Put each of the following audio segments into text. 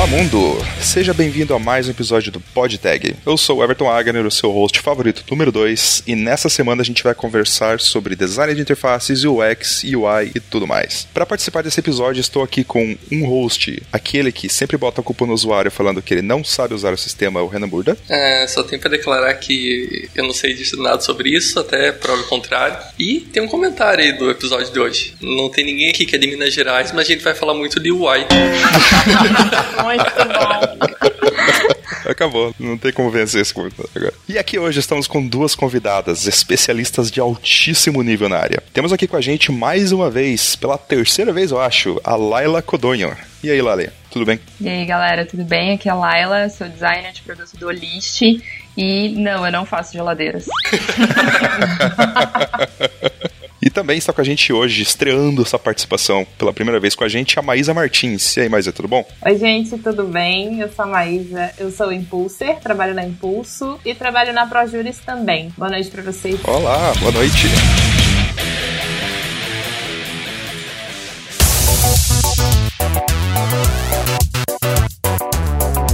Olá mundo! Seja bem-vindo a mais um episódio do PodTag. Eu sou o Everton Agner, o seu host favorito número 2, e nessa semana a gente vai conversar sobre design de interfaces, UX, UI e tudo mais. Para participar desse episódio, estou aqui com um host, aquele que sempre bota a culpa no usuário falando que ele não sabe usar o sistema, o Renan Burda. É, só tenho para declarar que eu não sei disso nada sobre isso, até prova o contrário. E tem um comentário aí do episódio de hoje. Não tem ninguém aqui que é de Minas Gerais, mas a gente vai falar muito de UI. Muito bom. Acabou, não tem como vencer esse comentário agora. E aqui hoje estamos com duas convidadas, especialistas de altíssimo nível na área. Temos aqui com a gente mais uma vez, pela terceira vez eu acho, a Laila Codonho. E aí, Lale, tudo bem? E aí, galera, tudo bem? Aqui é a Laila, sou designer de produto do Olist. E não, eu não faço geladeiras. E também está com a gente hoje, estreando essa participação pela primeira vez com a gente, a Maísa Martins. E aí, Maísa, tudo bom? Oi, gente, tudo bem? Eu sou a Maísa, eu sou Impulser, trabalho na Impulso e trabalho na Projuris também. Boa noite para vocês. Olá, boa noite.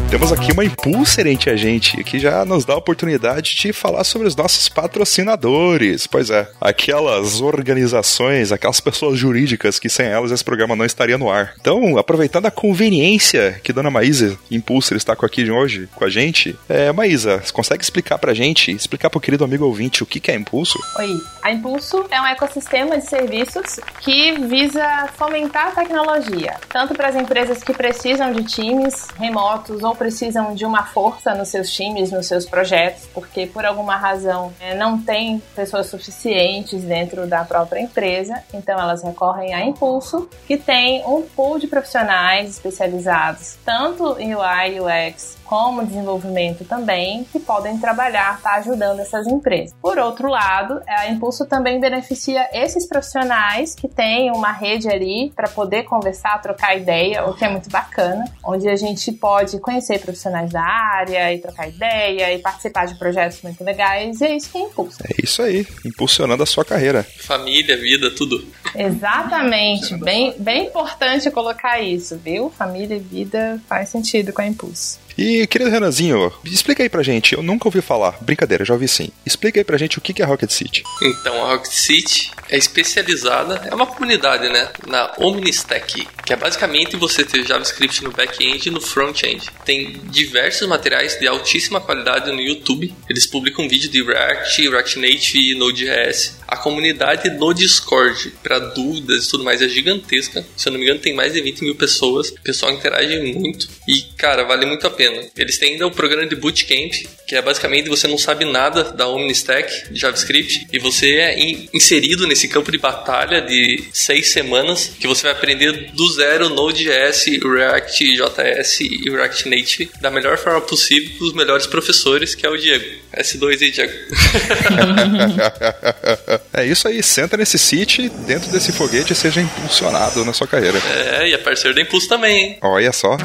Temos aqui uma impulser entre a gente, que já nos dá a oportunidade de falar sobre os nossos patrocinadores. Pois é, aquelas organizações, aquelas pessoas jurídicas que sem elas esse programa não estaria no ar. Então, aproveitando a conveniência que Dona Maísa Impulser está aqui hoje com a gente, é, Maísa, você consegue explicar pra gente, explicar pro querido amigo ouvinte o que é Impulso? Oi, a Impulso é um ecossistema de serviços que visa fomentar a tecnologia, tanto para as empresas que precisam de times remotos ou precisam de uma força nos seus times, nos seus projetos, porque por alguma razão né, não tem pessoas suficientes dentro da própria empresa, então elas recorrem a Impulso, que tem um pool de profissionais especializados tanto em UI, UX como desenvolvimento também, que podem trabalhar, tá ajudando essas empresas. Por outro lado, a Impulso também beneficia esses profissionais que têm uma rede ali para poder conversar, trocar ideia, o que é muito bacana, onde a gente pode conhecer profissionais da área e trocar ideia e participar de projetos muito legais, e é isso que é Impulso. É isso aí, impulsionando a sua carreira. Família, vida, tudo. Exatamente, bem, bem importante colocar isso, viu? Família e vida faz sentido com a Impulso. E, querido Renanzinho, explica aí pra gente, eu nunca ouvi falar, brincadeira, já ouvi sim. Explica aí pra gente o que é Rocket City. Então, a Rocket City é especializada, é uma comunidade, né, na OmniStack, que é basicamente você ter JavaScript no back-end e no front-end. Tem diversos materiais de altíssima qualidade no YouTube. Eles publicam vídeo de React, React Native e Node.js. A comunidade no Discord, para dúvidas e tudo mais, é gigantesca. Se eu não me engano, tem mais de 20 mil pessoas. O pessoal interage muito. E, cara, vale muito a pena. Eles têm ainda o programa de Bootcamp, que é basicamente você não sabe nada da OmniStack, de JavaScript, e você é in inserido nesse campo de batalha de seis semanas, que você vai aprender do zero Node.js, React JS e React Native da melhor forma possível com os melhores professores, que é o Diego. S2 aí, Diego. é isso aí, senta nesse City, dentro desse foguete e seja impulsionado na sua carreira. É, e é parceiro da Impulso também, hein? Olha só.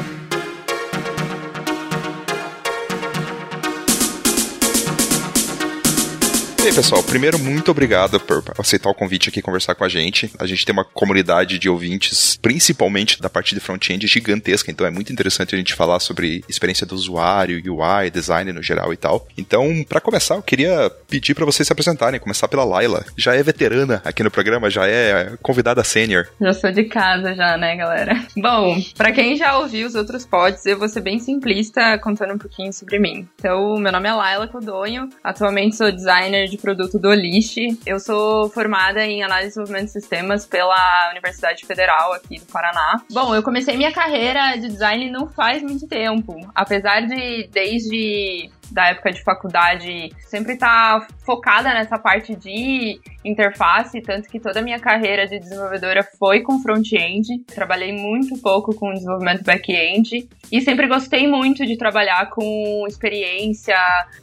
E aí, pessoal, primeiro, muito obrigado por aceitar o convite aqui conversar com a gente. A gente tem uma comunidade de ouvintes, principalmente da parte de front-end, gigantesca, então é muito interessante a gente falar sobre experiência do usuário, UI, design no geral e tal. Então, para começar, eu queria pedir para vocês se apresentarem, começar pela Laila. Já é veterana aqui no programa, já é convidada sênior. Já sou de casa já, né, galera? Bom, para quem já ouviu os outros pods, eu vou ser bem simplista contando um pouquinho sobre mim. Então, meu nome é Laila Codonho, atualmente sou designer de produto do Olist. Eu sou formada em análise e desenvolvimento de sistemas pela Universidade Federal aqui do Paraná. Bom, eu comecei minha carreira de design não faz muito tempo, apesar de desde da época de faculdade sempre tá focada nessa parte de interface, tanto que toda a minha carreira de desenvolvedora foi com front-end. Trabalhei muito pouco com desenvolvimento back-end e sempre gostei muito de trabalhar com experiência,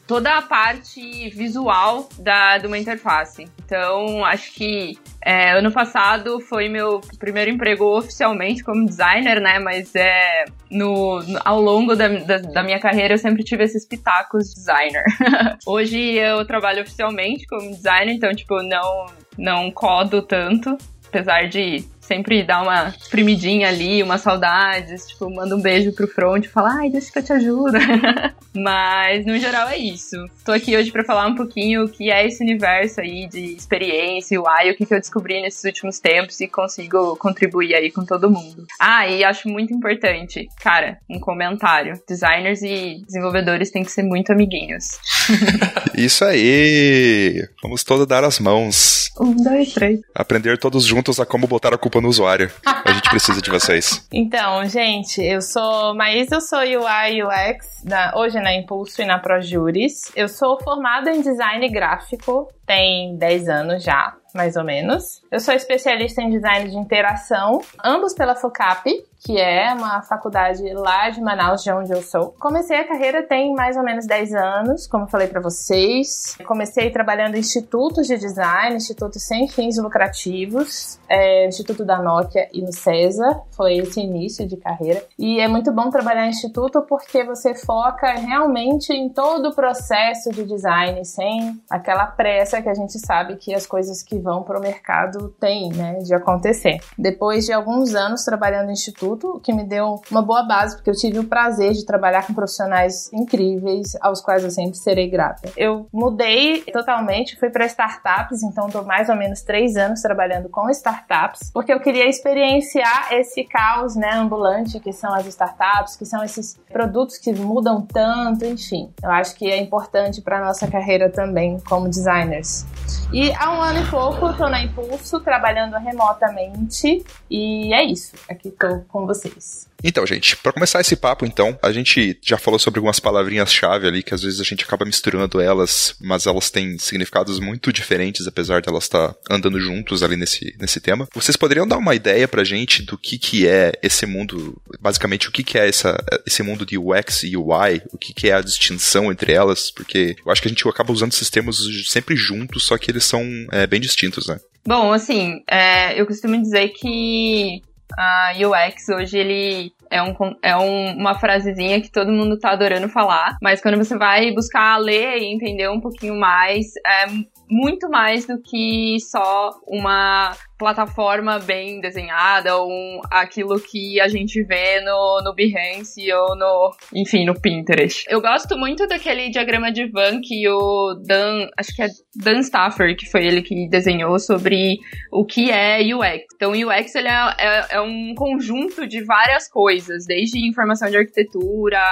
toda a parte visual da, de uma interface. Então, acho que é, ano passado foi meu primeiro emprego oficialmente como designer, né? Mas é, no, ao longo da, da, da minha carreira eu sempre tive esses pitacos de designer. Hoje eu trabalho oficialmente como designer, então, tipo, não, não codo tanto, apesar de sempre dá uma primidinha ali, uma saudades, tipo, manda um beijo pro front e fala, ai, deixa que eu te ajudo. Mas, no geral, é isso. Tô aqui hoje para falar um pouquinho o que é esse universo aí de experiência, UI, o que, que eu descobri nesses últimos tempos e consigo contribuir aí com todo mundo. Ah, e acho muito importante, cara, um comentário. Designers e desenvolvedores têm que ser muito amiguinhos. Isso aí! Vamos todos dar as mãos. Um, dois, três. Aprender todos juntos a como botar a culpa no usuário. A gente precisa de vocês. Então, gente, eu sou Maísa, eu sou UI UX, na, hoje na Impulso e na ProJuris. Eu sou formada em design gráfico, tem 10 anos já mais ou menos. Eu sou especialista em design de interação, ambos pela FOCAP, que é uma faculdade lá de Manaus, de onde eu sou. Comecei a carreira tem mais ou menos 10 anos, como falei para vocês. Comecei trabalhando em institutos de design, institutos sem fins lucrativos, é, Instituto da Nokia e no César. Foi esse início de carreira. E é muito bom trabalhar em instituto porque você foca realmente em todo o processo de design, sem aquela pressa que a gente sabe que as coisas que vão para o mercado têm, né, de acontecer. Depois de alguns anos trabalhando em instituto, Instituto, que me deu uma boa base, porque eu tive o prazer de trabalhar com profissionais incríveis, aos quais eu sempre serei grata. Eu mudei totalmente, fui para startups, então estou mais ou menos três anos trabalhando com startups, porque eu queria experienciar esse caos né, ambulante que são as startups, que são esses produtos que mudam tanto, enfim. Eu acho que é importante para nossa carreira também como designers. E há um ano e pouco estou na Impulso, trabalhando remotamente, e é isso. Aqui estou com com vocês. Então, gente, para começar esse papo, então, a gente já falou sobre algumas palavrinhas-chave ali que às vezes a gente acaba misturando elas, mas elas têm significados muito diferentes, apesar de elas estar tá andando juntos ali nesse, nesse tema. Vocês poderiam dar uma ideia pra gente do que, que é esse mundo, basicamente o que, que é essa, esse mundo de UX e UI, o que, que é a distinção entre elas, porque eu acho que a gente acaba usando esses termos sempre juntos, só que eles são é, bem distintos, né? Bom, assim, é, eu costumo dizer que a UX hoje ele é, um, é um, uma frasezinha que todo mundo tá adorando falar, mas quando você vai buscar ler e entender um pouquinho mais, é muito mais do que só uma plataforma bem desenhada ou um, aquilo que a gente vê no, no Behance ou no, enfim, no Pinterest. Eu gosto muito daquele diagrama de Van que o Dan, acho que é Dan Stafford, que foi ele que desenhou sobre o que é UX. Então, UX ele é, é, é um conjunto de várias coisas, desde informação de arquitetura,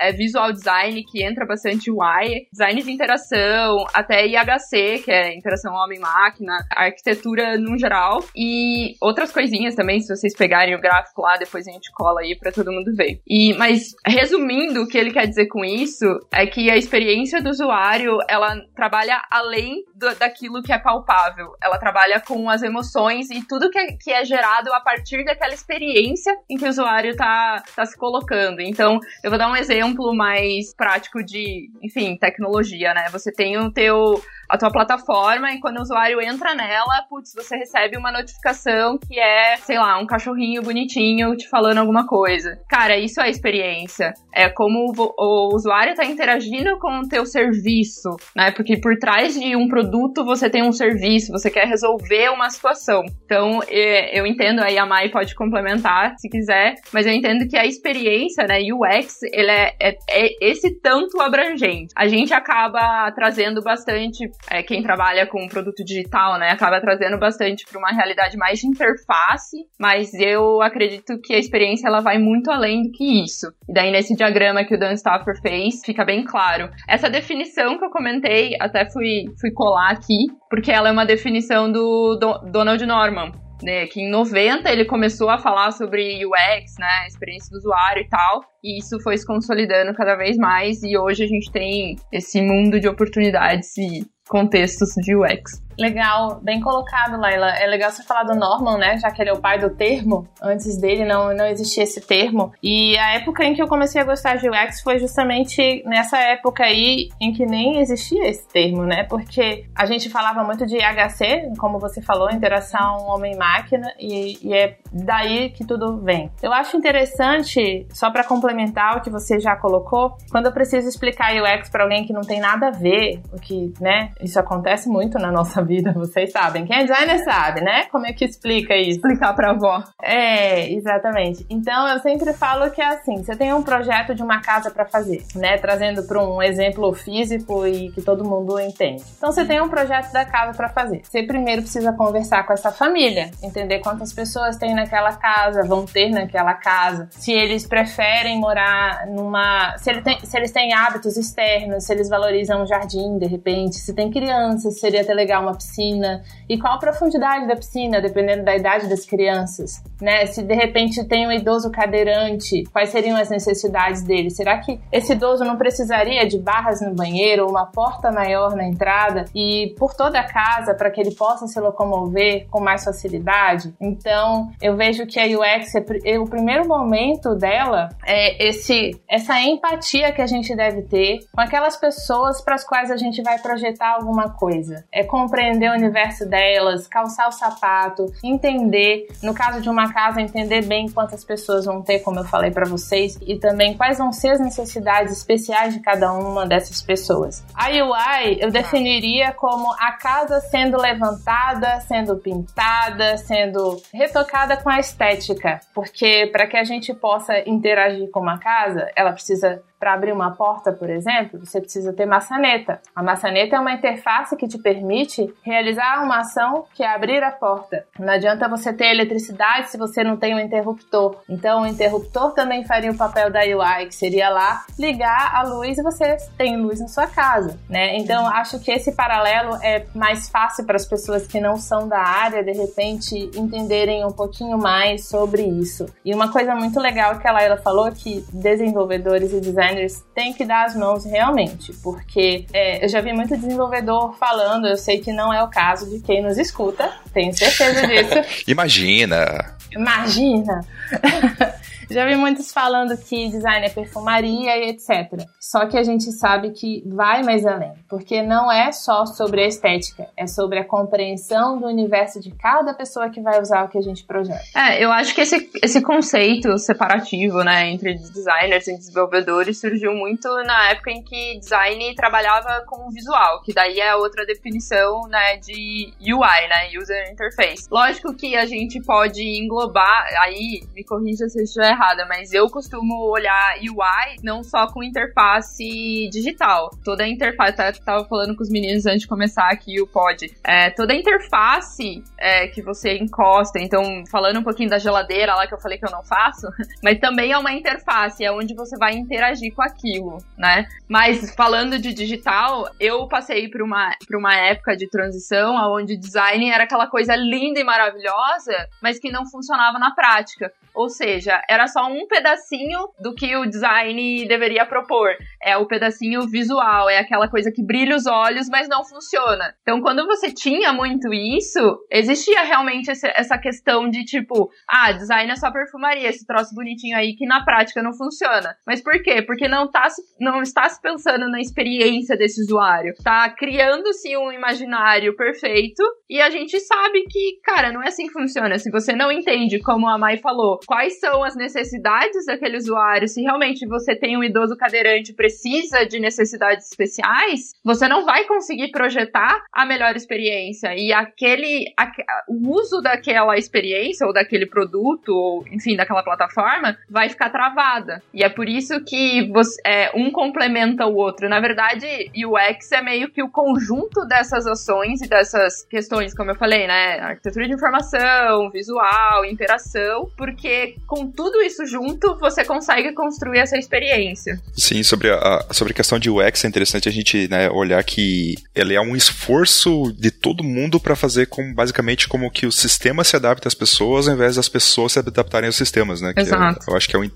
é, visual design, que entra bastante UI, design de interação, até IHC, que é interação homem-máquina, arquitetura no geral, e outras coisinhas também, se vocês pegarem o gráfico lá, depois a gente cola aí para todo mundo ver. E, mas, resumindo, o que ele quer dizer com isso é que a experiência do usuário, ela trabalha além do, daquilo que é palpável. Ela trabalha com as emoções e tudo que é, que é gerado a partir daquela experiência em que o usuário tá, tá se colocando. Então, eu vou dar um exemplo exemplo mais prático de, enfim, tecnologia, né? Você tem o teu a tua plataforma e quando o usuário entra nela, putz, você recebe uma notificação que é, sei lá, um cachorrinho bonitinho te falando alguma coisa. Cara, isso é experiência. É como o, usuário tá interagindo com o teu serviço, né? Porque por trás de um produto você tem um serviço, você quer resolver uma situação. Então, eu entendo aí, a Mai pode complementar se quiser, mas eu entendo que a experiência, né, UX, ele é, é, é esse tanto abrangente. A gente acaba trazendo bastante é, quem trabalha com produto digital, né, acaba trazendo bastante para uma realidade mais de interface, mas eu acredito que a experiência ela vai muito além do que isso. E daí nesse diagrama que o Dan Stafford fez, fica bem claro. Essa definição que eu comentei, até fui, fui colar aqui, porque ela é uma definição do, do Donald Norman, né, que em 90 ele começou a falar sobre UX, né, experiência do usuário e tal, e isso foi se consolidando cada vez mais, e hoje a gente tem esse mundo de oportunidades e contextos de UX. Legal, bem colocado, Laila. É legal você falar do Norman, né? Já que ele é o pai do termo. Antes dele não, não existia esse termo. E a época em que eu comecei a gostar de UX foi justamente nessa época aí em que nem existia esse termo, né? Porque a gente falava muito de IHC, como você falou, interação homem-máquina, e, e, é daí que tudo vem. Eu acho interessante, só para complementar o que você já colocou, quando eu preciso explicar UX para alguém que não tem nada a ver, o que, né, isso acontece muito na nossa vida, vocês sabem. Quem é designer sabe, né? Como é que explica isso? Explicar pra avó. É, exatamente. Então eu sempre falo que é assim, você tem um projeto de uma casa para fazer, né? Trazendo para um exemplo físico e que todo mundo entende. Então você tem um projeto da casa para fazer. Você primeiro precisa conversar com essa família, entender quantas pessoas tem naquela casa, vão ter naquela casa, se eles preferem morar numa, se, ele tem, se eles têm hábitos externos, se eles valorizam um jardim de repente, se tem crianças, seria até legal uma piscina e qual a profundidade da piscina, dependendo da idade das crianças, né? Se de repente tem um idoso cadeirante, quais seriam as necessidades dele? Será que esse idoso não precisaria de barras no banheiro, uma porta maior na entrada e por toda a casa para que ele possa se locomover com mais facilidade? Então, eu vejo que a UX, é, o primeiro momento dela é esse, essa empatia que a gente deve ter com aquelas pessoas para as quais a gente vai projetar alguma coisa. É compreender o universo delas, calçar o sapato, entender, no caso de uma casa, entender bem quantas pessoas vão ter, como eu falei para vocês, e também quais vão ser as necessidades especiais de cada uma dessas pessoas. A UI eu definiria como a casa sendo levantada, sendo pintada, sendo retocada com a estética, porque para que a gente possa interagir com uma casa, ela precisa para abrir uma porta, por exemplo, você precisa ter maçaneta. A maçaneta é uma interface que te permite realizar uma ação que é abrir a porta. Não adianta você ter eletricidade se você não tem um interruptor. Então, o interruptor também faria o papel da UI, que seria lá ligar a luz e você tem luz na sua casa, né? Então, acho que esse paralelo é mais fácil para as pessoas que não são da área, de repente, entenderem um pouquinho mais sobre isso. E uma coisa muito legal que a Laila falou que desenvolvedores e designers designers têm que dar as mãos realmente, porque é, eu já vi muito desenvolvedor falando, eu sei que não é o caso de quem nos escuta, tenho certeza disso. Imagina! Imagina! Já vi muitos falando que design é perfumaria e etc. Só que a gente sabe que vai mais além, porque não é só sobre a estética, é sobre a compreensão do universo de cada pessoa que vai usar o que a gente projeta. É, eu acho que esse, esse conceito separativo, né, entre designers e desenvolvedores surgiu muito na época em que design trabalhava com visual, que daí é outra definição, né, de UI, né, User Interface. Lógico que a gente pode englobar, aí me corrija se eu estiver errada, mas eu costumo olhar UI não só com interface digital. Toda a interface, tá, tava falando com os meninos antes de começar aqui o pod. É, toda a interface é, que você encosta, então falando um pouquinho da geladeira lá que eu falei que eu não faço, mas também é uma interface, é onde você vai interagir com aquilo, né? Mas falando de digital, eu passei por uma, por uma época de transição onde design era aquela coisa linda e maravilhosa, mas que não funcionava na prática. Ou seja, era só um pedacinho do que o design deveria propor. É o pedacinho visual, é aquela coisa que brilha os olhos, mas não funciona. Então, quando você tinha muito isso, existia realmente essa questão de tipo, ah, design é só perfumaria, esse troço bonitinho aí que na prática não funciona. Mas por quê? Porque não, tá, não está se pensando na experiência desse usuário. Está criando-se um imaginário perfeito e a gente sabe que, cara, não é assim que funciona. Se você não entende, como a Mai falou, quais são as necessidades daquele usuário, se realmente você tem um idoso cadeirante precisa de necessidades especiais, você não vai conseguir projetar a melhor experiência. E aquele a, o uso daquela experiência ou daquele produto, ou enfim, daquela plataforma, vai ficar travada. E é por isso que você, é, um complementa o outro. Na verdade, UX é meio que o conjunto dessas ações e dessas questões, como eu falei, né? Arquitetura de informação, visual, interação, porque porque com tudo isso junto, você consegue construir essa experiência. Sim, sobre a, sobre a questão de UX, é interessante a gente né, olhar que ele é um esforço de todo mundo para fazer com, basicamente como que o sistema se adapta às pessoas ao invés das pessoas se adaptarem aos sistemas, né? Exato. É, eu acho que é o, é,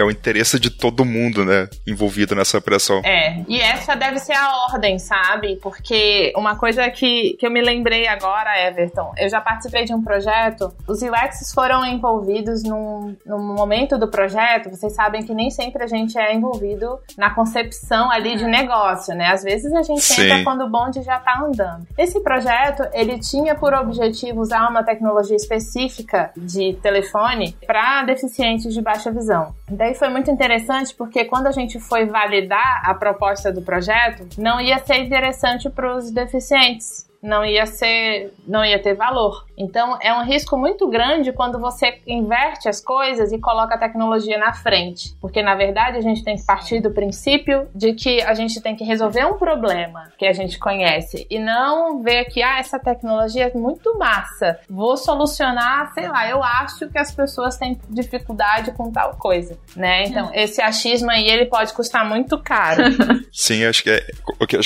é o interesse de todo mundo, né? Envolvido nessa operação. É, e essa deve ser a ordem, sabe? Porque uma coisa que, que eu me lembrei agora, Everton, eu já participei de um projeto, os UXs foram envolvidos num, no momento do projeto, vocês sabem que nem sempre a gente é envolvido na concepção ali de é. negócio, né? Às vezes a gente Sim. entra quando o bonde já tá andando. Esse projeto, ele tinha por objetivo usar uma tecnologia específica de telefone para deficientes de baixa visão. Daí foi muito interessante porque quando a gente foi validar a proposta do projeto, não ia ser interessante para os deficientes não ia ser, não ia ter valor. Então é um risco muito grande quando você inverte as coisas e coloca a tecnologia na frente, porque na verdade a gente tem que partir do princípio de que a gente tem que resolver um problema que a gente conhece e não ver que ah, essa tecnologia é muito massa, vou solucionar, sei lá, eu acho que as pessoas têm dificuldade com tal coisa, né? Então esse achismo aí ele pode custar muito caro. Sim, acho que é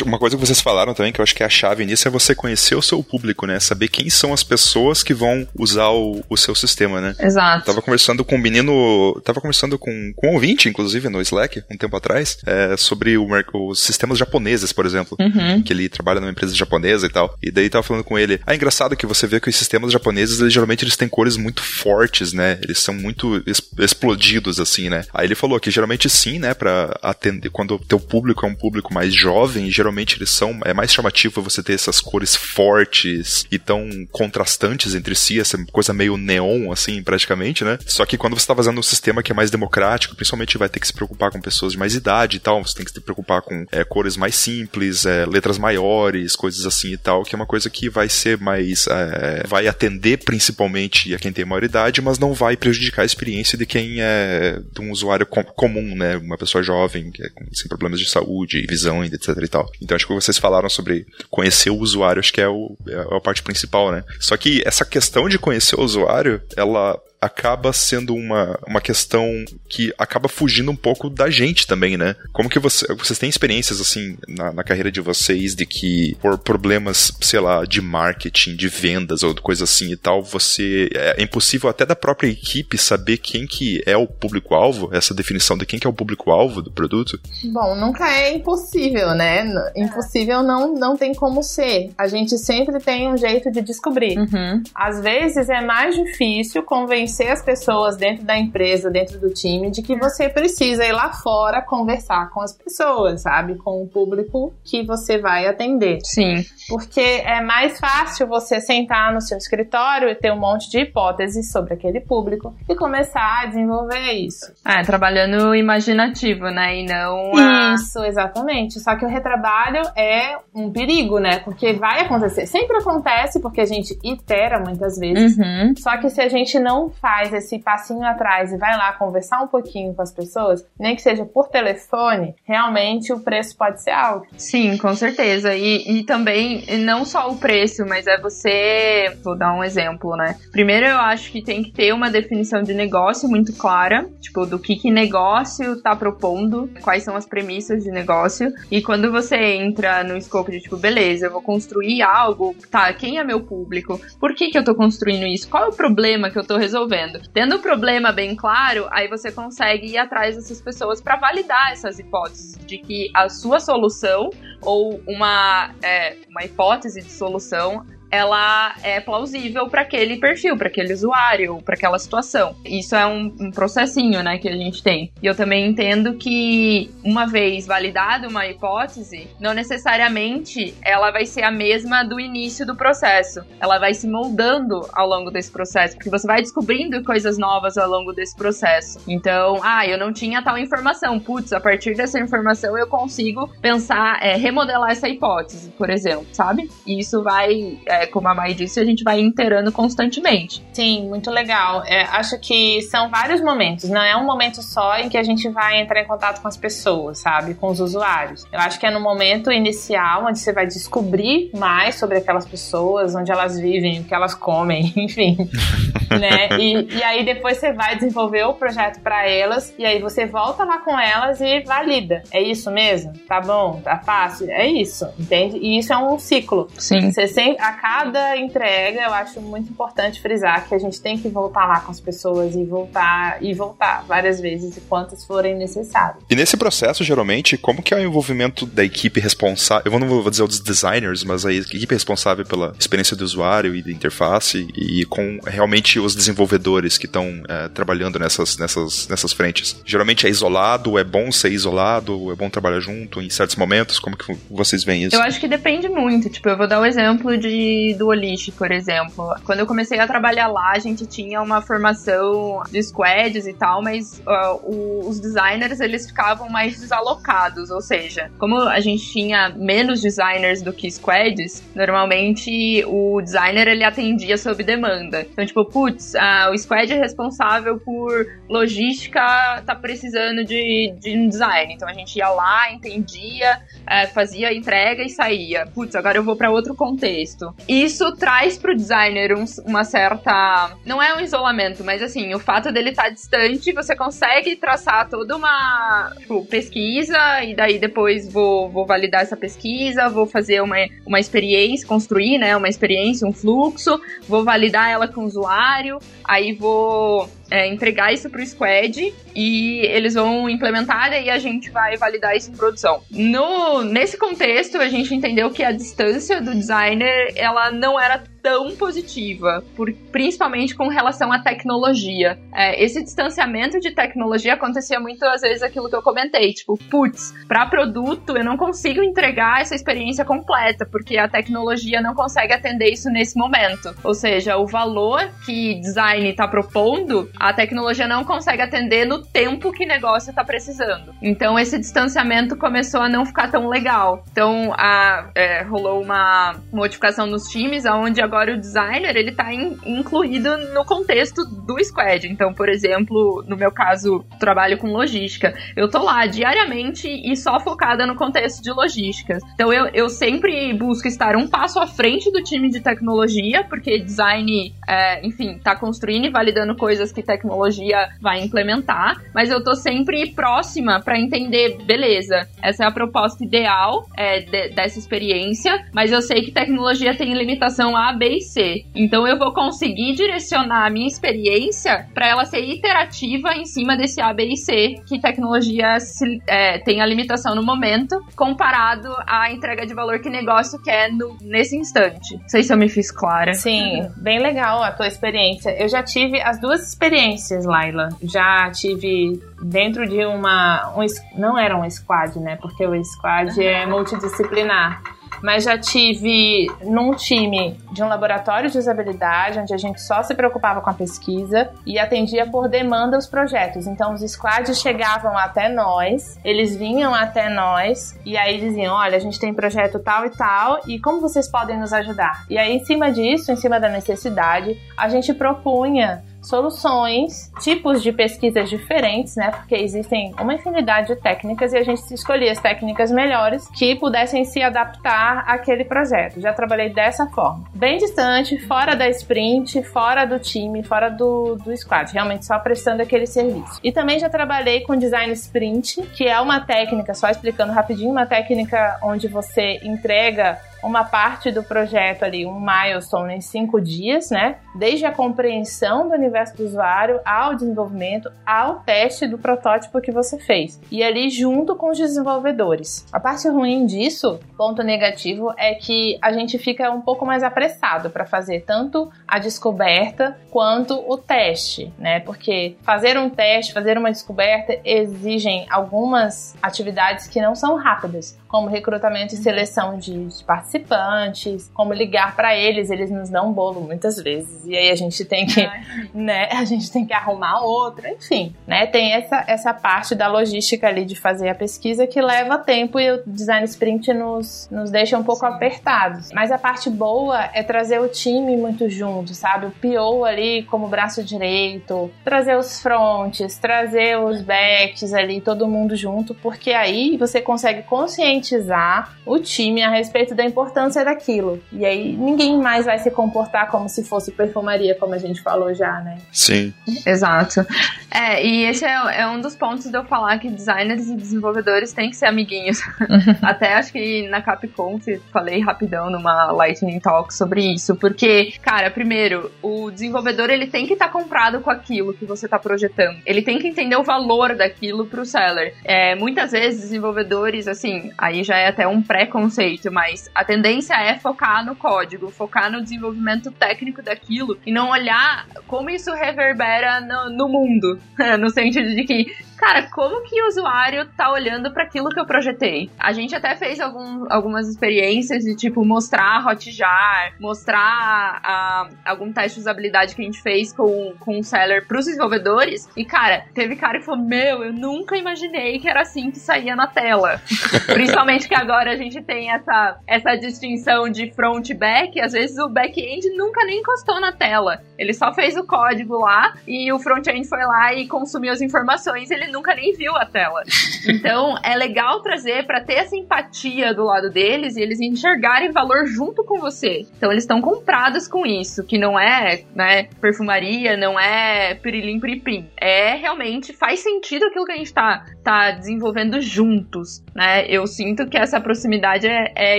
uma coisa que vocês falaram também que eu acho que é a chave nisso é você conhecer o seu público, né? Saber quem são as pessoas que vão usar o, o seu sistema, né? Exato. Tava conversando com um menino, tava conversando com, com um ouvinte, inclusive, no Slack, um tempo atrás, é, sobre o, os sistemas japoneses, por exemplo. Uhum. Que ele trabalha numa empresa japonesa e tal. E daí tava falando com ele. Ah, é engraçado que você vê que os sistemas japoneses, eles, geralmente eles têm cores muito fortes, né? Eles são muito explodidos, assim, né? Aí ele falou que geralmente sim, né? Pra atender, quando o teu público é um público mais jovem, geralmente eles são, é mais chamativo você ter essas cores fortes e tão contrastantes entre si, essa coisa meio neon, assim, praticamente, né? Só que quando você tá fazendo um sistema que é mais democrático, principalmente vai ter que se preocupar com pessoas de mais idade e tal, você tem que se preocupar com é, cores mais simples, é, letras maiores, coisas assim e tal, que é uma coisa que vai ser mais. É, vai atender principalmente a quem tem maior idade, mas não vai prejudicar a experiência de quem é de um usuário com, comum, né? Uma pessoa jovem, que é, sem problemas de saúde, visão, etc e tal. Então acho que vocês falaram sobre conhecer o usuário acho que é, o, é a parte principal, né? Só que essa questão de conhecer o usuário, ela acaba sendo uma, uma questão que acaba fugindo um pouco da gente também, né? Como que você, vocês têm experiências, assim, na, na carreira de vocês de que por problemas, sei lá, de marketing, de vendas ou coisa assim e tal, você, é impossível até da própria equipe saber quem que é o público-alvo, essa definição de quem que é o público-alvo do produto? Bom, nunca é impossível, né? Impossível não, não tem como ser. A gente sempre tem um jeito de descobrir. Uhum. Às vezes é mais difícil convencer convencer as pessoas dentro da empresa, dentro do time, de que você precisa ir lá fora conversar com as pessoas, sabe? Com o público que você vai atender. Sim. Porque é mais fácil você sentar no seu escritório e ter um monte de hipóteses sobre aquele público e começar a desenvolver isso. É, trabalhando imaginativo, né? E não. A... Isso, exatamente. Só que o retrabalho é um perigo, né? Porque vai acontecer. Sempre acontece, porque a gente itera muitas vezes. Uhum. Só que se a gente não faz esse passinho atrás e vai lá conversar um pouquinho com as pessoas, nem que seja por telefone, realmente o preço pode ser alto. Sim, com certeza. E, e também, não só o preço, mas é você. Vou dar um exemplo, né? Primeiro, eu acho que tem que ter uma definição de negócio muito clara, tipo, do que, que negócio tá propondo, quais são as premissas de negócio. E quando você entra no escopo de, tipo, beleza, eu vou construir algo, tá, quem é meu público? Por que, que eu tô construindo isso? Qual é o problema que eu tô resolvendo? Tendo o problema bem claro, aí você consegue ir atrás dessas pessoas para validar essas hipóteses de que a sua solução ou uma, é, uma hipótese de solução ela é plausível para aquele perfil, para aquele usuário, para aquela situação. Isso é um, um, processinho, né, que a gente tem. E eu também entendo que uma vez validada uma hipótese, não necessariamente ela vai ser a mesma do início do processo. Ela vai se moldando ao longo desse processo, porque você vai descobrindo coisas novas ao longo desse processo. Então, ah, eu não tinha tal informação. Putz, a partir dessa informação eu consigo pensar, é, remodelar essa hipótese, por exemplo, sabe? E isso vai é, é, como a Mai disse, a gente vai inteirando constantemente. Sim, muito legal. É, acho que são vários momentos, não é um momento só em que a gente vai entrar em contato com as pessoas, sabe? Com os usuários. Eu acho que é no momento inicial onde você vai descobrir mais sobre aquelas pessoas, onde elas vivem, o que elas comem, enfim. né? E, e aí depois você vai desenvolver o projeto para elas e aí você volta lá com elas e valida. É isso mesmo? Tá bom? Tá fácil? É isso, entende? E isso é um ciclo. Sim. Você sempre, a cada entrega, eu acho muito importante frisar que a gente tem que voltar lá com as pessoas e voltar e voltar várias vezes e quantas forem necessárias. E nesse processo, geralmente, como que é o envolvimento da equipe responsável? Eu não vou dizer os designers, mas a equipe responsável pela experiência do usuário e da interface e com realmente os desenvolvedores que estão é, trabalhando nessas, nessas, nessas frentes. Geralmente é isolado, é bom ser isolado, é bom trabalhar junto em certos momentos. Como que vocês veem isso? Eu acho que depende muito. Tipo, eu vou dar o um exemplo de, do Olish, por exemplo. Quando eu comecei a trabalhar lá, a gente tinha uma formação de squads e tal, mas uh, o, os designers eles ficavam mais desalocados, ou seja, como a gente tinha menos designers do que squads, normalmente o designer ele atendia sob demanda. Então, tipo, putz, uh, o squad é responsável por logística, tá precisando de, de um design. Então a gente ia lá, entendia, uh, fazia entrega e saía. Putz, agora eu vou para outro contexto. Isso traz pro designer um, uma certa. Não é um isolamento, mas assim, o fato dele estar tá distante, você consegue traçar toda uma tipo, pesquisa, e daí depois vou, vou validar essa pesquisa, vou fazer uma, uma experiência, construir né, uma experiência, um fluxo, vou validar ela com o usuário, aí vou é, entregar isso para o squad e eles vão implementar e a gente vai validar isso em produção. No, nesse contexto, a gente entendeu que a distância do designer ela não era tão positiva, por, principalmente com relação à tecnologia. É, esse distanciamento de tecnologia acontecia muito às vezes aquilo que eu comentei, tipo, putz, para produto eu não consigo entregar essa experiência completa, porque a tecnologia não consegue atender isso nesse momento. Ou seja, o valor que design está propondo a tecnologia não consegue atender no tempo que negócio está precisando. Então esse distanciamento começou a não ficar tão legal. Então a, é, rolou uma modificação nos times, onde agora o designer ele está in, incluído no contexto do squad. Então, por exemplo, no meu caso, trabalho com logística. Eu tô lá diariamente e só focada no contexto de logística. Então eu, eu sempre busco estar um passo à frente do time de tecnologia, porque design, é, enfim, tá construindo e validando coisas que tecnologia vai implementar, mas eu tô sempre próxima para entender, beleza, essa é a proposta ideal é, de, dessa experiência, mas eu sei que tecnologia tem limitação A, B e C. Então eu vou conseguir direcionar a minha experiência para ela ser iterativa em cima desse A, B e C, que tecnologia se, é, tem a limitação no momento, comparado à entrega de valor que negócio quer no, nesse instante. Não sei se eu me fiz clara. Sim, bem legal a tua experiência. Eu já tive as duas experiências Laila. Já tive dentro de uma. Um, não era um squad, né? Porque o squad é multidisciplinar mas já tive num time de um laboratório de usabilidade, onde a gente só se preocupava com a pesquisa e atendia por demanda os projetos. Então os squads chegavam até nós, eles vinham até nós e aí diziam: olha, a gente tem projeto tal e tal, e como vocês podem nos ajudar? E aí, em cima disso, em cima da necessidade, a gente propunha soluções, tipos de pesquisas diferentes, né? Porque existem uma infinidade de técnicas e a gente escolhia as técnicas melhores que pudessem se adaptar àquele projeto. Já trabalhei dessa forma. Bem distante, fora da sprint, fora do time, fora do, do squad, realmente só prestando aquele serviço. E também já trabalhei com design sprint, que é uma técnica, só explicando rapidinho, uma técnica onde você entrega uma parte do projeto ali, um milestone em cinco dias, né? Desde a compreensão do universo do usuário ao desenvolvimento, ao teste do protótipo que você fez. E ali junto com os desenvolvedores. A parte ruim disso, ponto negativo, é que a gente fica um pouco mais apressado para fazer tanto a descoberta quanto o teste, né? Porque fazer um teste, fazer uma descoberta exigem algumas atividades que não são rápidas como recrutamento e seleção de, participantes, como ligar para eles, eles nos dão um bolo muitas vezes e aí a gente tem que, né, a gente tem que arrumar outra, enfim, né, tem essa essa parte da logística ali de fazer a pesquisa que leva tempo e o design sprint nos nos deixa um pouco Sim. apertados. Mas a parte boa é trazer o time muito junto, sabe? O PO ali como braço direito, trazer os fronts, trazer os backs ali, todo mundo junto, porque aí você consegue conscientizar conscientizar o time a respeito da importância daquilo. E aí ninguém mais vai se comportar como se fosse perfumaria, como a gente falou já, né? Sim. Exato. É, e esse é, é um dos pontos de eu falar que designers e desenvolvedores têm que ser amiguinhos. Até acho que na Capcom falei rapidão numa Lightning Talk sobre isso, porque, cara, primeiro, o desenvolvedor ele tem que estar tá comprado com aquilo que você está projetando. Ele tem que entender o valor daquilo pro seller. É, muitas vezes desenvolvedores, assim, aí já é até um pré-conceito, mas a tendência é focar no código, focar no desenvolvimento técnico daquilo e não olhar como isso reverbera no, no mundo. no sentido de que cara, como que o usuário tá olhando para aquilo que eu projetei? A gente até fez algum, algumas experiências de, tipo, mostrar Hotjar, mostrar a, algum teste de usabilidade que a gente fez com, com o seller pros desenvolvedores. E, cara, teve cara que falou, meu, eu nunca imaginei que era assim que saía na tela. Principalmente que agora a gente tem essa, essa distinção de front e back. Às vezes o back-end nunca nem encostou na tela. Ele só fez o código lá e o front-end foi lá e consumiu as informações. Ele nunca nem viu a tela. Então, é legal trazer para ter essa empatia do lado deles e eles enxergarem valor junto com você. Então, eles estão comprados com isso, que não é, né, perfumaria, não é pirilim piripim. É realmente faz sentido aquilo que a gente tá, tá desenvolvendo juntos, né? Eu sinto que essa proximidade é, é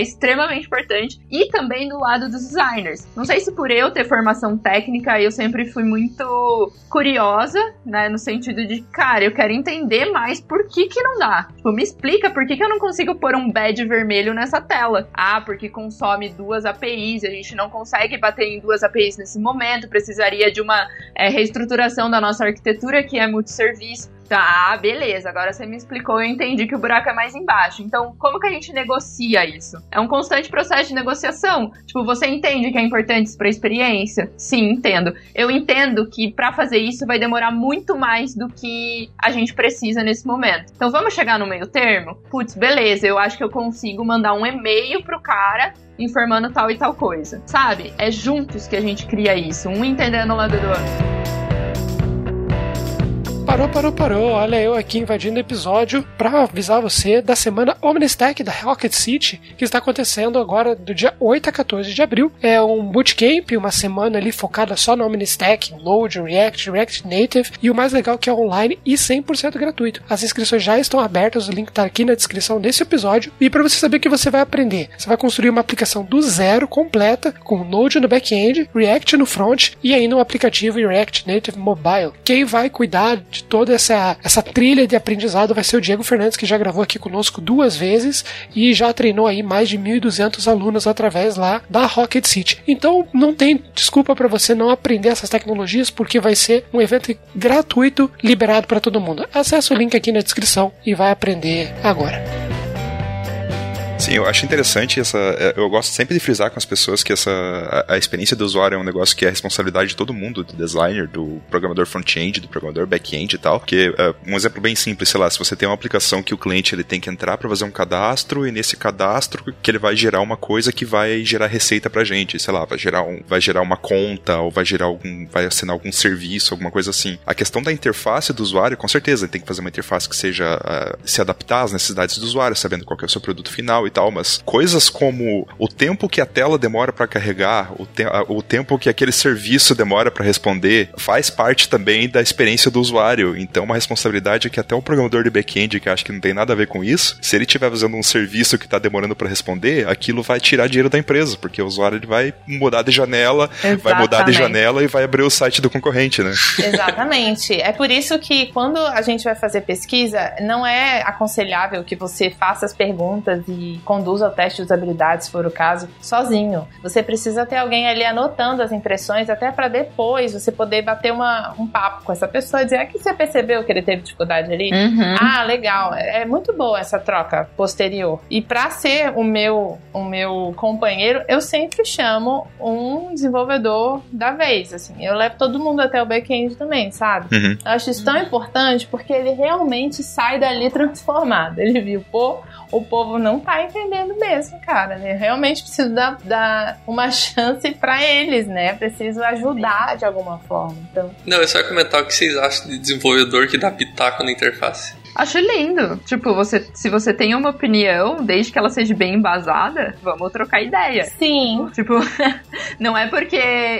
extremamente importante e também do lado dos designers. Não sei se por eu ter formação técnica, eu sempre fui muito curiosa, né, no sentido de, cara, eu quero entender mais por que que não dá. Tipo, me explica por que que eu não consigo pôr um badge vermelho nessa tela. Ah, porque consome duas APIs, a gente não consegue bater em duas APIs nesse momento, precisaria de uma é, reestruturação da nossa arquitetura que é multisserviço. Tá, beleza. Agora você me explicou, eu entendi que o buraco é mais embaixo. Então, como que a gente negocia isso? É um constante processo de negociação. Tipo, você entende que é importante isso pra experiência? Sim, entendo. Eu entendo que para fazer isso vai demorar muito mais do que a gente precisa nesse momento. Então, vamos chegar no meio termo? Putz, beleza, eu acho que eu consigo mandar um e-mail pro cara informando tal e tal coisa. Sabe? É juntos que a gente cria isso, um entendendo o lado do outro. Parou, parou, parou. Olha eu aqui invadindo o episódio para avisar você da semana Omnistack da Rocket City, que está acontecendo agora do dia 8 a 14 de abril. É um bootcamp, uma semana ali focada só no Omnistack, Node, React, React Native, e o mais legal é que é online e 100% gratuito. As inscrições já estão abertas, o link está aqui na descrição desse episódio. E para você saber o que você vai aprender, você vai construir uma aplicação do zero completa, com Node no back-end, React no front e aí no aplicativo React Native Mobile. Quem vai cuidar de toda essa, essa trilha de aprendizado vai ser o Diego Fernandes, que já gravou aqui conosco duas vezes e já treinou aí mais de 1.200 alunos através lá da Rocket City. Então não tem desculpa para você não aprender essas tecnologias, porque vai ser um evento gratuito liberado para todo mundo. Acesse o link aqui na descrição e vai aprender agora. Sim, eu acho interessante essa. É, eu gosto sempre de frisar com as pessoas que essa a, a experiência do usuário é um negócio que é responsabilidade de todo mundo, do designer, do programador front-end, do programador back-end e tal. Porque uh, um exemplo bem simples, sei lá, se você tem uma aplicação que o cliente ele tem que entrar para fazer um cadastro e nesse cadastro que ele vai gerar uma coisa que vai gerar receita pra gente, sei lá, vai gerar um, vai gerar uma conta ou vai gerar algum, vai assinar algum serviço, alguma coisa assim. A questão da interface do usuário, com certeza, ele tem que fazer uma interface que seja uh, se adaptar às necessidades do usuário, sabendo qual é o seu produto final e tal, mas coisas como o tempo que a tela demora para carregar, o, te o tempo que aquele serviço demora para responder, faz parte também da experiência do usuário. Então, uma responsabilidade é que até o programador de back-end, que acha que não tem nada a ver com isso, se ele estiver fazendo um serviço que está demorando para responder, aquilo vai tirar dinheiro da empresa, porque o usuário ele vai mudar de janela, Exatamente. vai mudar de janela e vai abrir o site do concorrente, né? Exatamente. É por isso que quando a gente vai fazer pesquisa, não é aconselhável que você faça as perguntas e conduza o teste de usabilidade, se for o caso, sozinho. Você precisa ter alguém ali anotando as impressões, até para depois você poder bater uma, um papo com essa pessoa e dizer: aqui você percebeu que ele teve dificuldade ali? Uhum. Ah, legal. É, é muito boa essa troca posterior. E para ser o meu, o meu companheiro, eu sempre chamo um desenvolvedor da vez. Assim, eu levo todo mundo até o back-end também, sabe? Uhum. Eu acho isso tão importante porque ele realmente sai dali transformado. Ele viu, pô, o povo não tá entendendo mesmo, cara. Né? Realmente preciso dar, dar uma chance para eles, né? Preciso ajudar de alguma forma. Então... Não, eu só comentar o que vocês acham de desenvolvedor que dá pitaco na interface. Acho lindo. Tipo, você, se você tem uma opinião, desde que ela seja bem embasada, vamos trocar ideia. Sim. Tipo, não é porque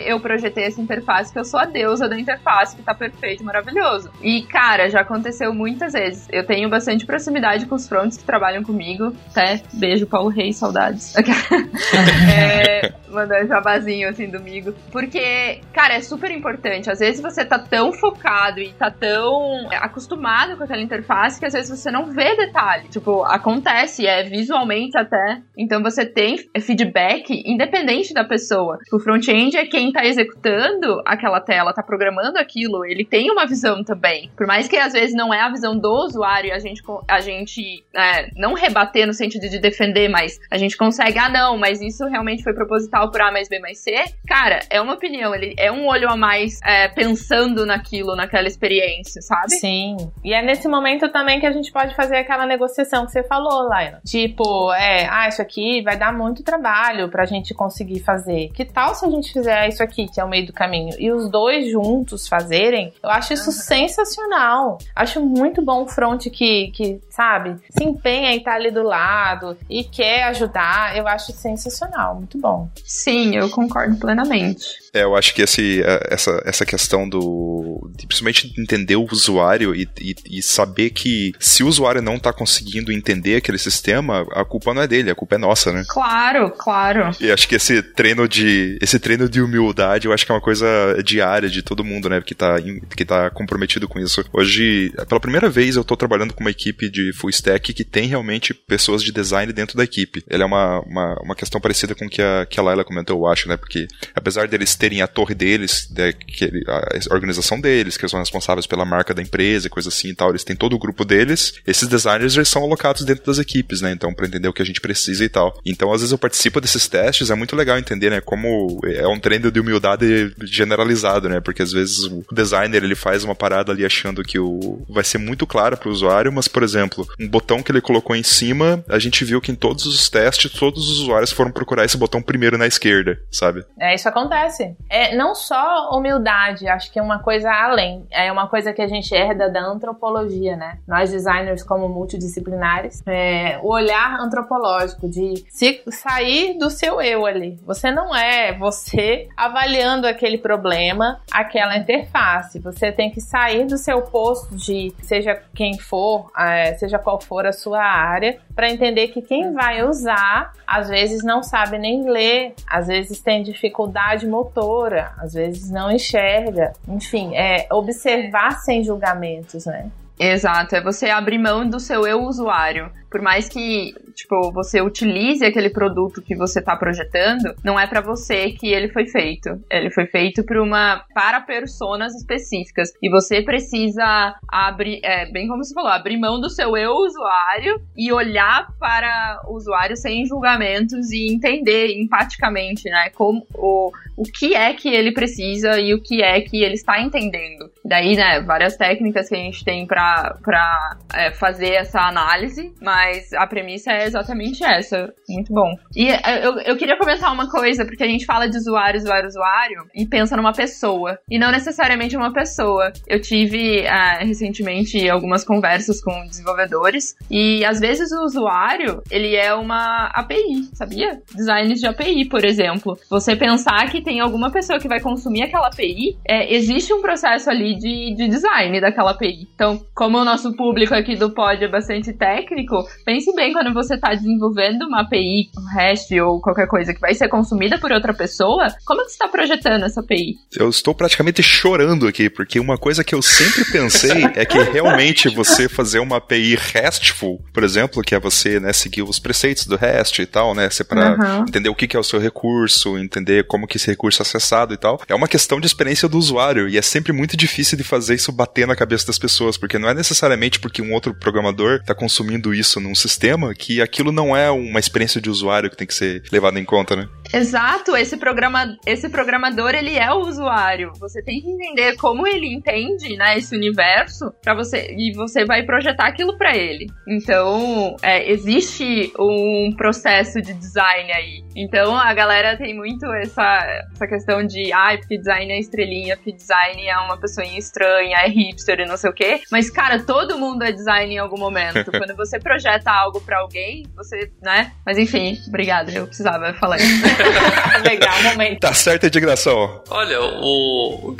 eu projetei essa interface que eu sou a deusa da interface que tá perfeito, maravilhoso. E, cara, já aconteceu muitas vezes. Eu tenho bastante proximidade com os fronts que trabalham comigo. Até beijo, Paulo Reis, saudades. é, mandando um jabazinho assim domingo. Porque, cara, é super importante. Às vezes você tá tão focado e tá tão acostumado com aquela interface que às vezes você não vê detalhe. Tipo, acontece, é visualmente até. Então você tem feedback independente da pessoa. O front-end é quem tá executando aquela tela, tá programando aquilo, ele tem uma visão também. Por mais que às vezes não é a visão do usuário e a gente, a gente é, não rebater no sentido de defender, mas a gente consegue, ah não, mas isso realmente foi proposital por A mais B mais C. Cara, é uma opinião, ele é um olho a mais é, pensando naquilo, naquela experiência, sabe? Sim. E é nesse momento também que a gente pode fazer aquela negociação que você falou, Laila. Tipo, é, ah, isso aqui vai dar muito trabalho pra gente conseguir fazer. Que tal se a gente fizer isso aqui, que é o meio do caminho, e os dois juntos fazerem? Eu acho isso uhum. sensacional. Acho muito bom o front que, que, sabe, se empenha e tá ali do lado e quer ajudar. Eu acho sensacional, muito bom. Sim, eu concordo plenamente. É, eu acho que esse, é, essa, essa questão do. Principalmente entender o usuário e, e, e, saber que se o usuário não tá conseguindo entender aquele sistema, a culpa não é dele, a culpa é nossa, né? Claro, claro. E acho que esse treino de. Esse treino de humildade, eu acho que é uma coisa diária de todo mundo, né? Que tá, que tá comprometido com isso. Hoje, pela primeira vez, eu tô trabalhando com uma equipe de full stack que tem realmente pessoas de design dentro da equipe. É uma, uma, uma questão parecida com o que a, que a Laila comentou, eu acho, né? Porque apesar deles terem a torre deles, né, que, a organização deles, que eles são responsáveis pela marca da empresa e coisa assim e tal, eles têm todo o grupo deles, esses designers eles são alocados dentro das equipes, né? Então, para entender o que a gente precisa e tal. Então, às vezes eu participo desses testes, é muito legal entender, né, como é um treino de humildade generalizado, né? Porque às vezes o designer ele faz uma parada ali achando que o vai ser muito claro para o usuário, mas por exemplo, um botão que ele colocou em cima, a gente viu que em todos os testes todos os usuários foram procurar esse botão primeiro na esquerda, sabe? É, isso acontece. É não só humildade, acho que é uma coisa além. É uma coisa que a gente herda da antropologia, né? Nós designers como multidisciplinares, é, o olhar antropológico de se sair do seu eu ali. Você não é você avaliando aquele problema, aquela interface. Você tem que sair do seu posto de seja quem for, é, seja qual for a sua área, para entender que quem vai usar às vezes não sabe nem ler, às vezes tem dificuldade motora, às vezes não enxerga. Enfim, é observar sem julgamentos, né? Exato, é você abrir mão do seu eu usuário por mais que, tipo, você utilize aquele produto que você está projetando, não é para você que ele foi feito. Ele foi feito para uma para personas específicas e você precisa abrir, é, bem como você falou, abrir mão do seu eu usuário e olhar para o usuário sem julgamentos e entender empaticamente, né, como o, o que é que ele precisa e o que é que ele está entendendo. Daí, né, várias técnicas que a gente tem para é, fazer essa análise, mas mas a premissa é exatamente essa. Muito bom. E é, eu, eu queria comentar uma coisa, porque a gente fala de usuário, usuário, usuário, e pensa numa pessoa. E não necessariamente uma pessoa. Eu tive uh, recentemente algumas conversas com desenvolvedores, e às vezes o usuário, ele é uma API, sabia? Designs de API, por exemplo. Você pensar que tem alguma pessoa que vai consumir aquela API, é, existe um processo ali de, de design daquela API. Então, como o nosso público aqui do pod é bastante técnico, pense bem quando você está desenvolvendo uma API, um REST ou qualquer coisa que vai ser consumida por outra pessoa, como é que você está projetando essa API? Eu estou praticamente chorando aqui, porque uma coisa que eu sempre pensei é que realmente você fazer uma API RESTful, por exemplo, que é você né, seguir os preceitos do REST e tal, né? Para uhum. entender o que é o seu recurso, entender como que esse recurso é acessado e tal. É uma questão de experiência do usuário e é sempre muito difícil de fazer isso bater na cabeça das pessoas, porque não é necessariamente porque um outro programador está consumindo isso num sistema que aquilo não é uma experiência de usuário que tem que ser levado em conta, né? Exato, esse, programa, esse programador ele é o usuário. Você tem que entender como ele entende, né, esse universo para você e você vai projetar aquilo para ele. Então, é, existe um processo de design aí Então a galera tem muito essa, essa questão de, ai, ah, porque design é estrelinha, porque design é uma pessoinha estranha, é hipster e não sei o quê. Mas, cara, todo mundo é design em algum momento. Quando você projeta algo para alguém, você, né? Mas enfim, obrigada, eu precisava falar isso. Legal, momento. Tá certa a indignação. Olha, o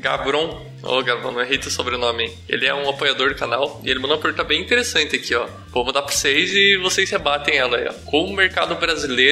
Gabron Ô, oh, Gavão, errei teu sobrenome. Ele é um apoiador do canal e ele mandou uma pergunta bem interessante aqui, ó. Vou mandar pra vocês e vocês rebatem ela aí, ó. Como o mercado brasileiro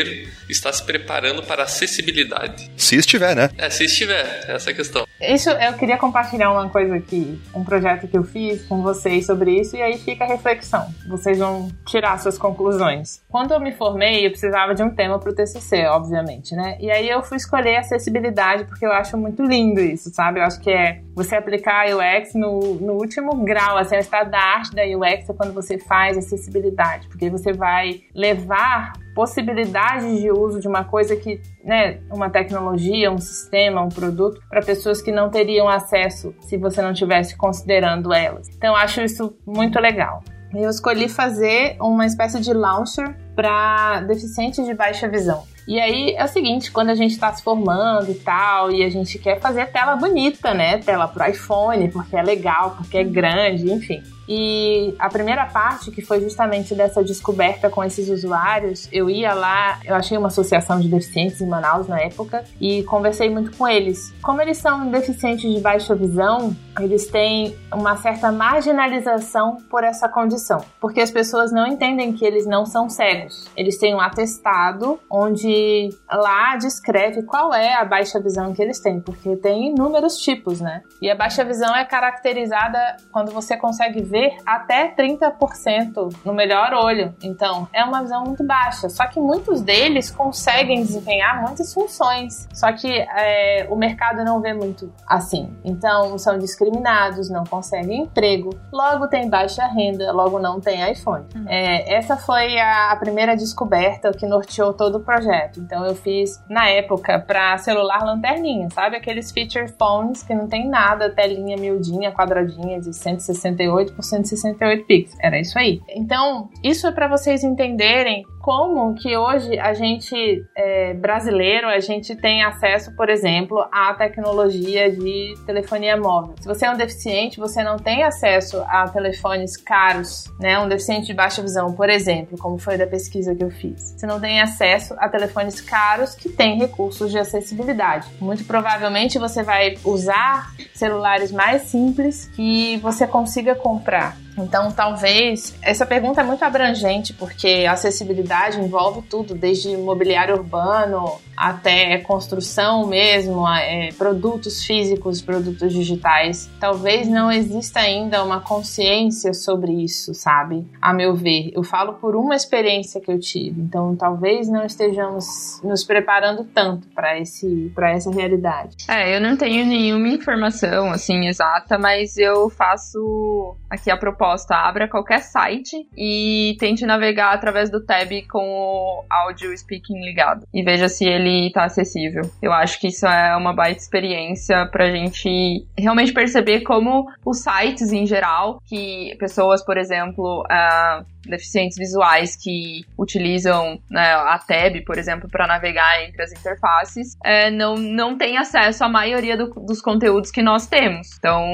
está se preparando para acessibilidade? Se estiver, né? É, se estiver, essa é a questão. Isso, eu queria compartilhar uma coisa aqui, um projeto que eu fiz com vocês sobre isso e aí fica a reflexão. Vocês vão tirar suas conclusões. Quando eu me formei, eu precisava de um tema pro TCC, obviamente, né? E aí eu fui escolher acessibilidade porque eu acho muito lindo isso, sabe? Eu acho que é você aplicar a UX no, no último grau, assim, o estado da arte da UX é quando você faz acessibilidade, porque você vai levar possibilidades de uso de uma coisa que, né, uma tecnologia, um sistema, um produto, para pessoas que não teriam acesso se você não estivesse considerando elas. Então, acho isso muito legal. Eu escolhi fazer uma espécie de launcher para deficientes de baixa visão. E aí é o seguinte, quando a gente está se formando e tal, e a gente quer fazer tela bonita, né? Tela pro iPhone, porque é legal, porque é grande, enfim. E a primeira parte, que foi justamente dessa descoberta com esses usuários, eu ia lá, eu achei uma associação de deficientes em Manaus na época e conversei muito com eles. Como eles são deficientes de baixa visão, eles têm uma certa marginalização por essa condição, porque as pessoas não entendem que eles não são cegos. Eles têm um atestado onde lá descreve qual é a baixa visão que eles têm, porque tem inúmeros tipos, né? E a baixa visão é caracterizada quando você consegue ver ver até 30% no melhor olho. Então, é uma visão muito baixa. Só que muitos deles conseguem desempenhar muitas funções. Só que é, o mercado não vê muito assim. Então, são discriminados, não conseguem emprego, logo tem baixa renda, logo não tem iPhone. Hum. É, essa foi a, a primeira descoberta que norteou todo o projeto. Então, eu fiz, na época, para celular lanterninha, sabe? Aqueles feature phones que não tem nada, telinha miudinha, quadradinha de 168 por 168 pixels. Era isso aí. Então, isso é para vocês entenderem como que hoje a gente é, brasileiro a gente tem acesso, por exemplo, à tecnologia de telefonia móvel. Se você é um deficiente, você não tem acesso a telefones caros, né? Um deficiente de baixa visão, por exemplo, como foi da pesquisa que eu fiz. Você não tem acesso a telefones caros que têm recursos de acessibilidade. Muito provavelmente você vai usar celulares mais simples que você consiga comprar. Então, talvez essa pergunta é muito abrangente porque acessibilidade envolve tudo, desde mobiliário urbano até construção mesmo, é, produtos físicos, produtos digitais. Talvez não exista ainda uma consciência sobre isso, sabe? A meu ver, eu falo por uma experiência que eu tive. Então, talvez não estejamos nos preparando tanto para esse para essa realidade. É, eu não tenho nenhuma informação assim exata, mas eu faço aqui a proposta, abra qualquer site e tente navegar através do tab com o áudio speaking ligado e veja se ele ele tá acessível. Eu acho que isso é uma baita experiência pra gente realmente perceber como os sites em geral, que pessoas, por exemplo, uh, deficientes visuais que utilizam né, a tab, por exemplo, para navegar entre as interfaces, é, não, não tem acesso à maioria do, dos conteúdos que nós temos. Então,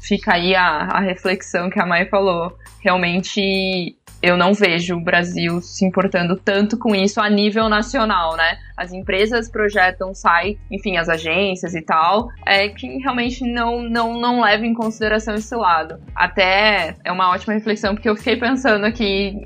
fica aí a, a reflexão que a Mai falou. Realmente, eu não vejo o Brasil se importando tanto com isso a nível nacional, né? As empresas projetam site, enfim, as agências e tal, é que realmente não, não, não levam em consideração esse lado. Até é uma ótima reflexão, porque eu fiquei pensando aqui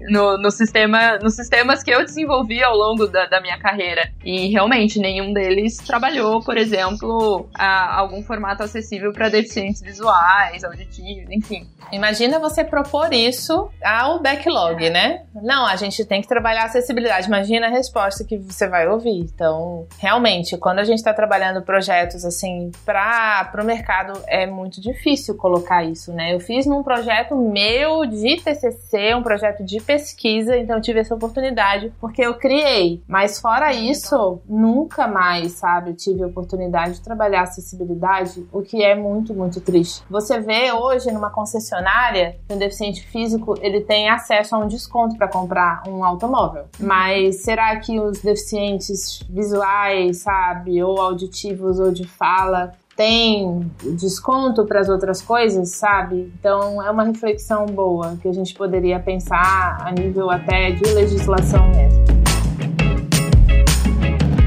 no, no sistema, nos sistemas que eu desenvolvi ao longo da, da minha carreira. E realmente nenhum deles trabalhou, por exemplo, a, algum formato acessível para deficientes visuais, auditivos, enfim. Imagina você propor isso ao backlog, né? Não, a gente tem que trabalhar a acessibilidade. Imagina a resposta que você vai ouvir. Então, realmente, quando a gente está trabalhando projetos assim para o mercado, é muito difícil colocar isso, né? Eu fiz num projeto meu de TCC, um projeto projeto de pesquisa, então tive essa oportunidade porque eu criei. Mas fora isso, nunca mais, sabe, eu tive a oportunidade de trabalhar acessibilidade, o que é muito, muito triste. Você vê hoje numa concessionária que um deficiente físico ele tem acesso a um desconto para comprar um automóvel. Mas será que os deficientes visuais, sabe, ou auditivos ou de fala tem desconto para as outras coisas, sabe? Então é uma reflexão boa que a gente poderia pensar a nível até de legislação mesmo.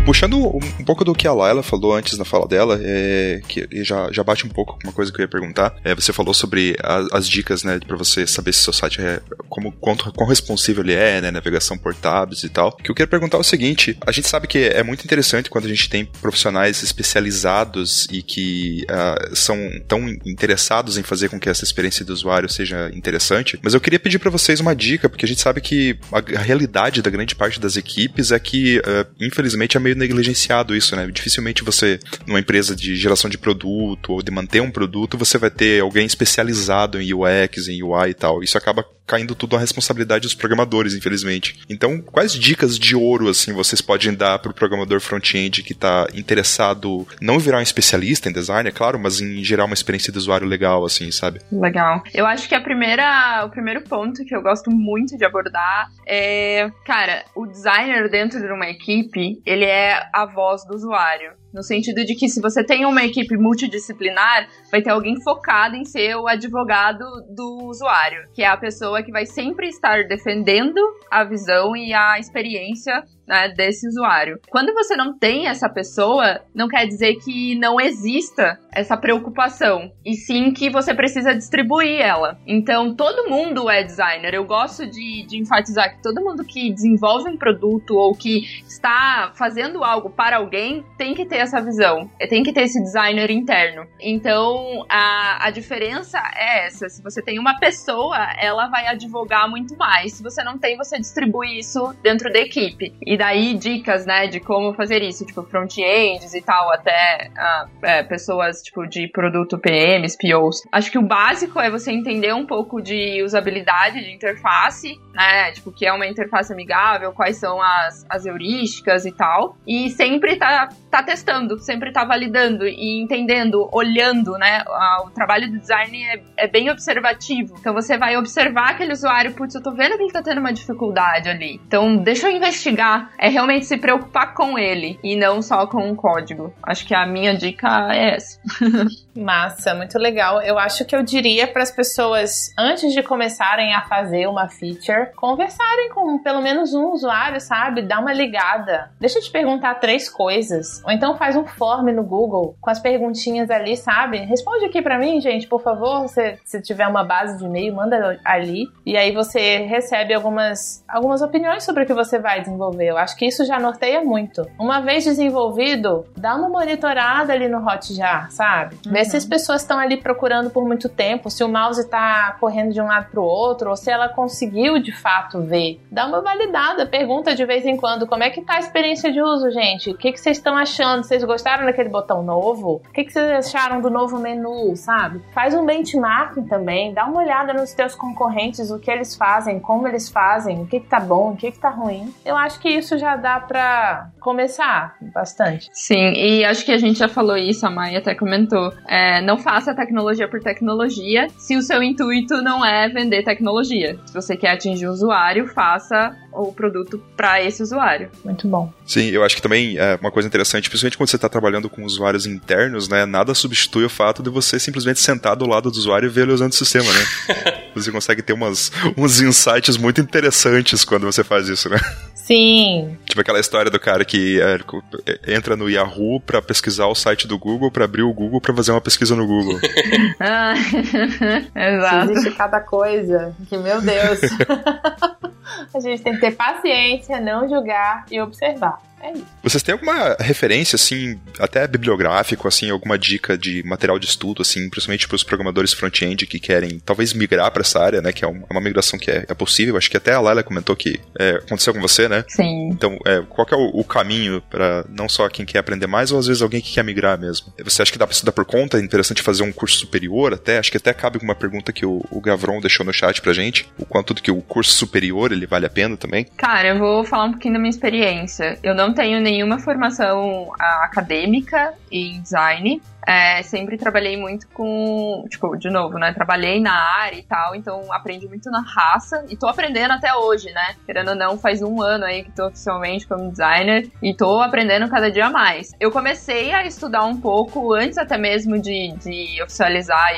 Puxando um pouco do que a Laila falou antes na fala dela, é, que já, já bate um pouco com uma coisa que eu ia perguntar. É, você falou sobre as, as dicas, né, para você saber se seu site é como quanto quão responsivo ele é, né, navegação por tabs e tal. Que eu queria perguntar é o seguinte: a gente sabe que é muito interessante quando a gente tem profissionais especializados e que uh, são tão interessados em fazer com que essa experiência do usuário seja interessante. Mas eu queria pedir para vocês uma dica, porque a gente sabe que a, a, realidade da grande parte das equipes é que, uh, infelizmente, é meio negligenciado isso, né? Dificilmente você, numa empresa de geração de produto ou de manter um produto, você vai ter alguém especializado em UX, em UI e tal. Isso acaba caindo tudo à responsabilidade dos programadores, infelizmente. Então, quais dicas de ouro, assim, vocês podem dar para o programador front-end que está interessado não virar um especialista em design, é claro, mas em gerar uma experiência de usuário legal, assim, sabe? Legal. Eu acho que a primeira, o primeiro ponto que eu gosto muito de abordar é, cara, o designer dentro de uma equipe, ele é a voz do usuário. No sentido de que se você tem uma equipe multidisciplinar, vai ter alguém focado em ser o advogado do usuário, que é a pessoa que vai sempre estar defendendo a visão e a experiência né, desse usuário. Quando você não tem essa pessoa, não quer dizer que não exista essa preocupação, e sim que você precisa distribuir ela. Então, todo mundo é designer. Eu gosto de, de enfatizar que todo mundo que desenvolve um produto ou que está fazendo algo para alguém tem que ter essa visão, tem que ter esse designer interno. Então, a, a diferença é essa: se você tem uma pessoa, ela vai advogar muito mais. Se você não tem, você distribui isso dentro da equipe. E daí dicas, né, de como fazer isso, tipo front-ends e tal, até uh, é, pessoas tipo de produto PMs, POs. Acho que o básico é você entender um pouco de usabilidade de interface, né, tipo que é uma interface amigável, quais são as, as heurísticas e tal, e sempre tá, tá testando, sempre tá validando e entendendo, olhando, né, o trabalho do design é, é bem observativo, então você vai observar aquele usuário, putz, eu tô vendo que ele tá tendo uma dificuldade ali, então deixa eu investigar é realmente se preocupar com ele e não só com o código. Acho que a minha dica é essa. Massa, muito legal. Eu acho que eu diria para as pessoas, antes de começarem a fazer uma feature, conversarem com pelo menos um usuário, sabe? Dá uma ligada. Deixa eu te perguntar três coisas. Ou então faz um form no Google com as perguntinhas ali, sabe? Responde aqui para mim, gente, por favor. Se, se tiver uma base de e-mail, manda ali. E aí você recebe algumas, algumas opiniões sobre o que você vai desenvolver. Eu acho que isso já norteia muito. Uma vez desenvolvido, dá uma monitorada ali no Hotjar, sabe? Uhum. Vê se as pessoas estão ali procurando por muito tempo, se o mouse está correndo de um lado para o outro, ou se ela conseguiu de fato ver. Dá uma validada, pergunta de vez em quando como é que tá a experiência de uso, gente. O que, que vocês estão achando? Vocês gostaram daquele botão novo? O que, que vocês acharam do novo menu, sabe? Faz um benchmarking também, dá uma olhada nos teus concorrentes, o que eles fazem, como eles fazem, o que, que tá bom, o que, que tá ruim. Eu acho que isso isso já dá para começar bastante. Sim, e acho que a gente já falou isso, a Maia até comentou. É, não faça tecnologia por tecnologia se o seu intuito não é vender tecnologia. Se você quer atingir o usuário, faça o produto para esse usuário. Muito bom. Sim, eu acho que também é uma coisa interessante, principalmente quando você está trabalhando com usuários internos, né? Nada substitui o fato de você simplesmente sentar do lado do usuário e ver ele usando o sistema, né? você consegue ter umas, uns insights muito interessantes quando você faz isso, né? Sim. Tipo aquela história do cara que é, entra no Yahoo para pesquisar o site do Google, para abrir o Google para fazer uma pesquisa no Google. ah, exato. Existe cada coisa que, meu Deus. A gente tem que ter paciência, não julgar e observar. É isso. Vocês têm alguma referência, assim, até bibliográfico, assim, alguma dica de material de estudo, assim, principalmente para os programadores front-end que querem talvez migrar para essa área, né? Que é uma migração que é, é possível. Acho que até a Laila comentou que é, aconteceu com você, né? Sim. Então, é, qual é o, o caminho para não só quem quer aprender mais, ou às vezes alguém que quer migrar mesmo? Você acha que dá para estudar por conta? É interessante fazer um curso superior até? Acho que até cabe com uma pergunta que o, o Gavron deixou no chat pra gente. O quanto do que o curso superior ele vale a pena também? Cara, eu vou falar um pouquinho da minha experiência. Eu não tenho nenhuma formação ah, acadêmica em design. É, sempre trabalhei muito com, tipo, de novo, né? Trabalhei na área e tal, então aprendi muito na raça e tô aprendendo até hoje, né? Querendo ou não, faz um ano aí que tô oficialmente como designer e tô aprendendo cada dia mais. Eu comecei a estudar um pouco antes até mesmo de, de oficializar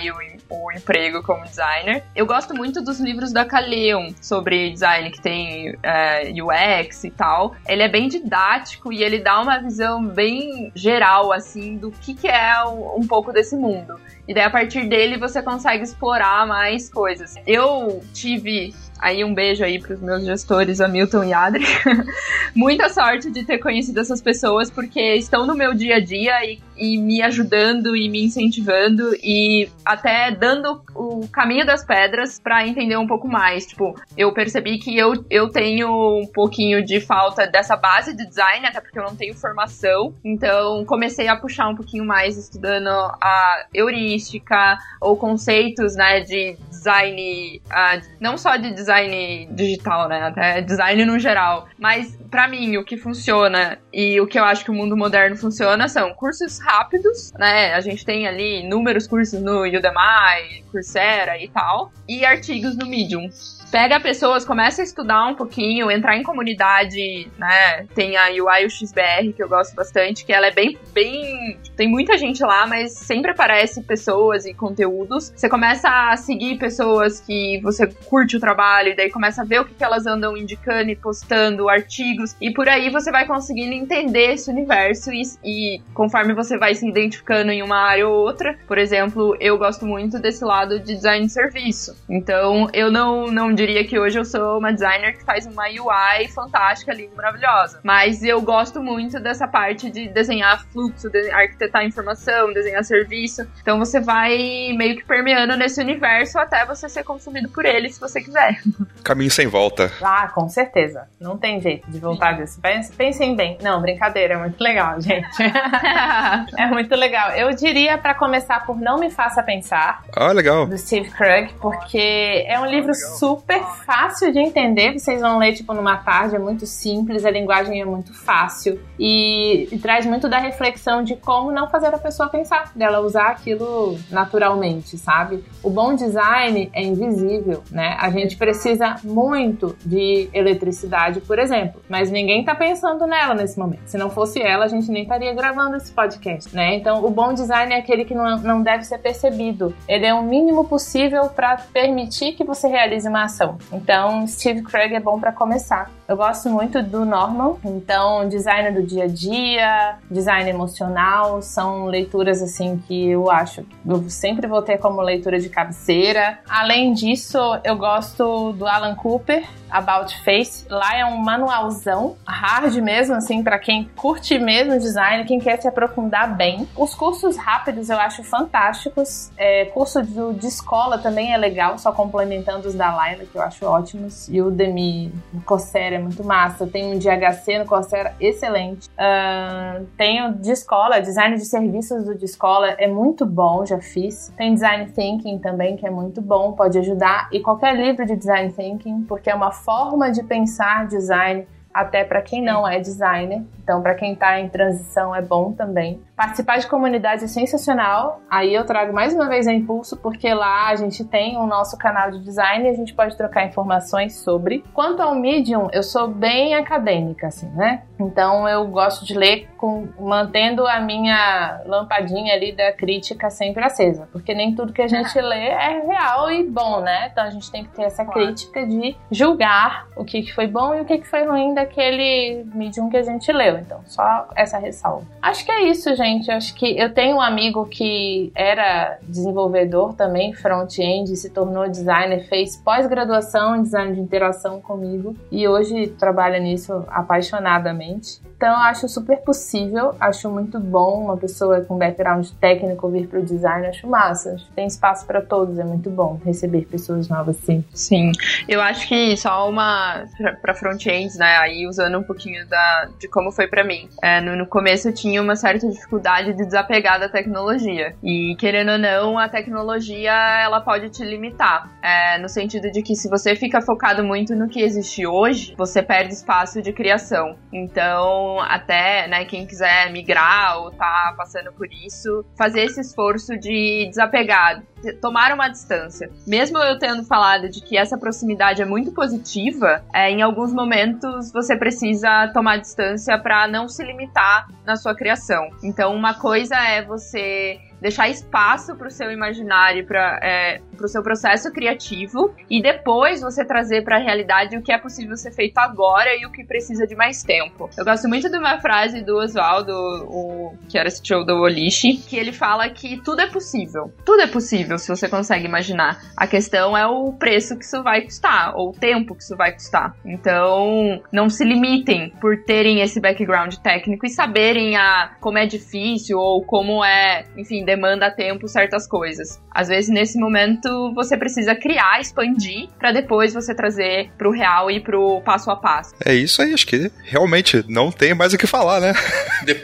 o, o emprego como designer. Eu gosto muito dos livros da Kaleon sobre design, que tem é, UX e tal. Ele é bem didático e ele dá uma visão bem geral, assim, do que, que é o um pouco desse mundo. E daí a partir dele você consegue explorar mais coisas. Eu tive Aí um beijo aí pros meus gestores, Hamilton e Adri. Muita sorte de ter conhecido essas pessoas, porque estão no meu dia a dia e, e, me ajudando e me incentivando e até dando o caminho das pedras para entender um pouco mais. Tipo, eu percebi que eu, eu tenho um pouquinho de falta dessa base de design, até porque eu não tenho formação. Então, comecei a puxar um pouquinho mais estudando a heurística ou conceitos, né, de design, uh, não só de design digital, né? Até design no geral. Mas para mim, o que funciona e o que eu acho que o mundo moderno funciona são cursos rápidos, né? A gente tem ali inúmeros cursos no Udemy, Coursera e tal, e artigos no Medium pega pessoas, começa a estudar um pouquinho, entrar em comunidade, né? Tem a UI UXBR, que eu gosto bastante, que ela é bem, bem. Tem muita gente lá, mas sempre aparece pessoas e conteúdos. Você começa a seguir pessoas que você curte o trabalho, e daí começa a ver o que, que elas andam indicando e postando, artigos, e por aí você vai conseguindo entender esse universo e, e conforme você vai se identificando em uma área ou outra, por exemplo, eu gosto muito desse lado de design de serviço. Então, eu não, não diria que hoje eu sou uma designer que faz uma UI fantástica, linda, maravilhosa. Mas eu gosto muito dessa parte de desenhar fluxo, de arquitetar informação, desenhar serviço. Então você vai meio que permeando nesse universo até você ser consumido por ele, se você quiser. Caminho sem volta. Ah, com certeza. Não tem jeito de voltar disso. Pensem bem. Não, brincadeira, é muito legal, gente. é muito legal. Eu diria para começar por Não Me Faça Pensar. Ah, legal. Do Steve Krug, porque é um livro super super fácil de entender. Vocês vão ler, tipo, numa tarde, é muito simples, a linguagem é muito fácil. E, e, traz muito da reflexão de como não fazer a pessoa pensar, dela usar aquilo naturalmente, sabe? O bom design é invisível, né? A gente precisa muito de eletricidade, por exemplo, mas ninguém tá pensando nela nesse momento. Se não fosse ela, a gente nem estaria gravando esse podcast, né? Então, o bom design é aquele que não, não deve ser percebido. Ele é o mínimo possível para permitir que você realize uma ação então, Steve Krug é bom para começar. Eu gosto muito do Norman, então design do dia a dia, design emocional, são leituras assim que eu acho eu sempre vou ter como leitura de cabeceira. Além disso, eu gosto do Alan Cooper, About Face. Lá é um manualzão, hard mesmo, assim, para quem curte mesmo design, quem quer se aprofundar bem. Os cursos rápidos eu acho fantásticos. É, curso de, de escola também é legal, só complementando os da Laila, que eu acho ótimos. E o Demi Coursera é muito massa. Tem um de HC no Coursera excelente. Uh, tem o de escola, design de serviços do de escola é muito bom, já fiz. Tem design thinking também, que é muito bom, pode ajudar. E qualquer livro de design thinking, porque é uma forma de pensar design até para quem não é designer. Então, para quem está em transição é bom também. Participar de comunidade é sensacional. Aí eu trago mais uma vez a Impulso, porque lá a gente tem o nosso canal de design e a gente pode trocar informações sobre. Quanto ao Medium, eu sou bem acadêmica, assim, né? Então eu gosto de ler com, mantendo a minha lampadinha ali da crítica sempre acesa, porque nem tudo que a gente lê é real e bom, né? Então a gente tem que ter essa crítica de julgar o que, foi bom e o que, foi ruim daquele Medium que a gente leu. Então, só essa ressalva. Acho que é isso, gente. Acho que eu tenho um amigo que era desenvolvedor também, front-end, se tornou designer, fez pós-graduação em design de interação comigo e hoje trabalha nisso apaixonadamente. Então, eu acho super possível, acho muito bom uma pessoa com background técnico vir para o design, acho massa. Tem espaço para todos, é muito bom receber pessoas novas assim. Sim, eu acho que só uma para front-ends, né? Aí usando um pouquinho da, de como foi para mim. É, no, no começo eu tinha uma certa dificuldade de desapegar da tecnologia e querendo ou não, a tecnologia ela pode te limitar, é, no sentido de que se você fica focado muito no que existe hoje, você perde espaço de criação. Então até, né, quem quiser migrar ou tá passando por isso, fazer esse esforço de desapegar, tomar uma distância. Mesmo eu tendo falado de que essa proximidade é muito positiva, é, em alguns momentos você precisa tomar distância para não se limitar na sua criação. Então, uma coisa é você deixar espaço para o seu imaginário, para é, o seu processo criativo e depois você trazer para a realidade o que é possível ser feito agora e o que precisa de mais tempo. Eu gosto muito de uma frase do Oswaldo, o, que era CTO do Olishi, que ele fala que tudo é possível. Tudo é possível se você consegue imaginar. A questão é o preço que isso vai custar, ou o tempo que isso vai custar. Então, não se limitem por terem esse background técnico e saberem a, como é difícil ou como é, enfim, demanda tempo certas coisas. Às vezes, nesse momento, você precisa criar, expandir, para depois você trazer pro real e pro passo a passo. É isso aí, acho que realmente não tem mais o que falar, né? De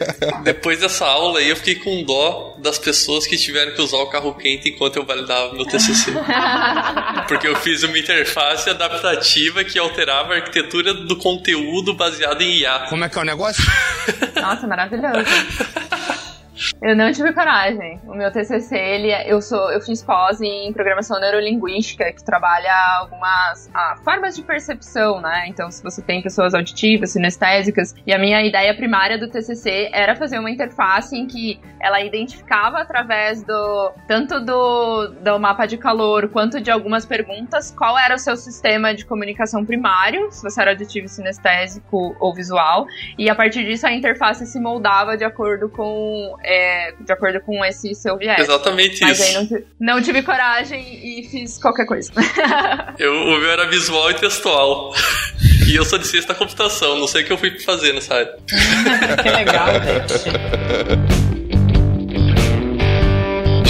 depois dessa aula aí, eu fiquei com dó das pessoas que tiveram que usar o carro quente enquanto eu validava meu TCC. Porque eu fiz uma interface adaptativa que alterava a arquitetura do conteúdo baseado em IA. Como é que é o negócio? Nossa, maravilhoso. Eu não tive coragem. O meu TCC, ele, é, eu sou, eu fiz pós em programação neurolinguística, que trabalha algumas ah, formas de percepção, né? Então, se você tem pessoas auditivas, sinestésicas, e a minha ideia primária do TCC era fazer uma interface em que ela identificava através do tanto do, do mapa de calor quanto de algumas perguntas qual era o seu sistema de comunicação primário, se você era auditivo, sinestésico ou visual, e a partir disso a interface se moldava de acordo com é, de acordo com esse seu viés. Exatamente Mas isso. aí não, não, tive coragem e fiz qualquer coisa. eu, o meu era visual e textual. E eu sou de ciência da computação, não sei o que eu fui fazer nessa área. que legal, gente.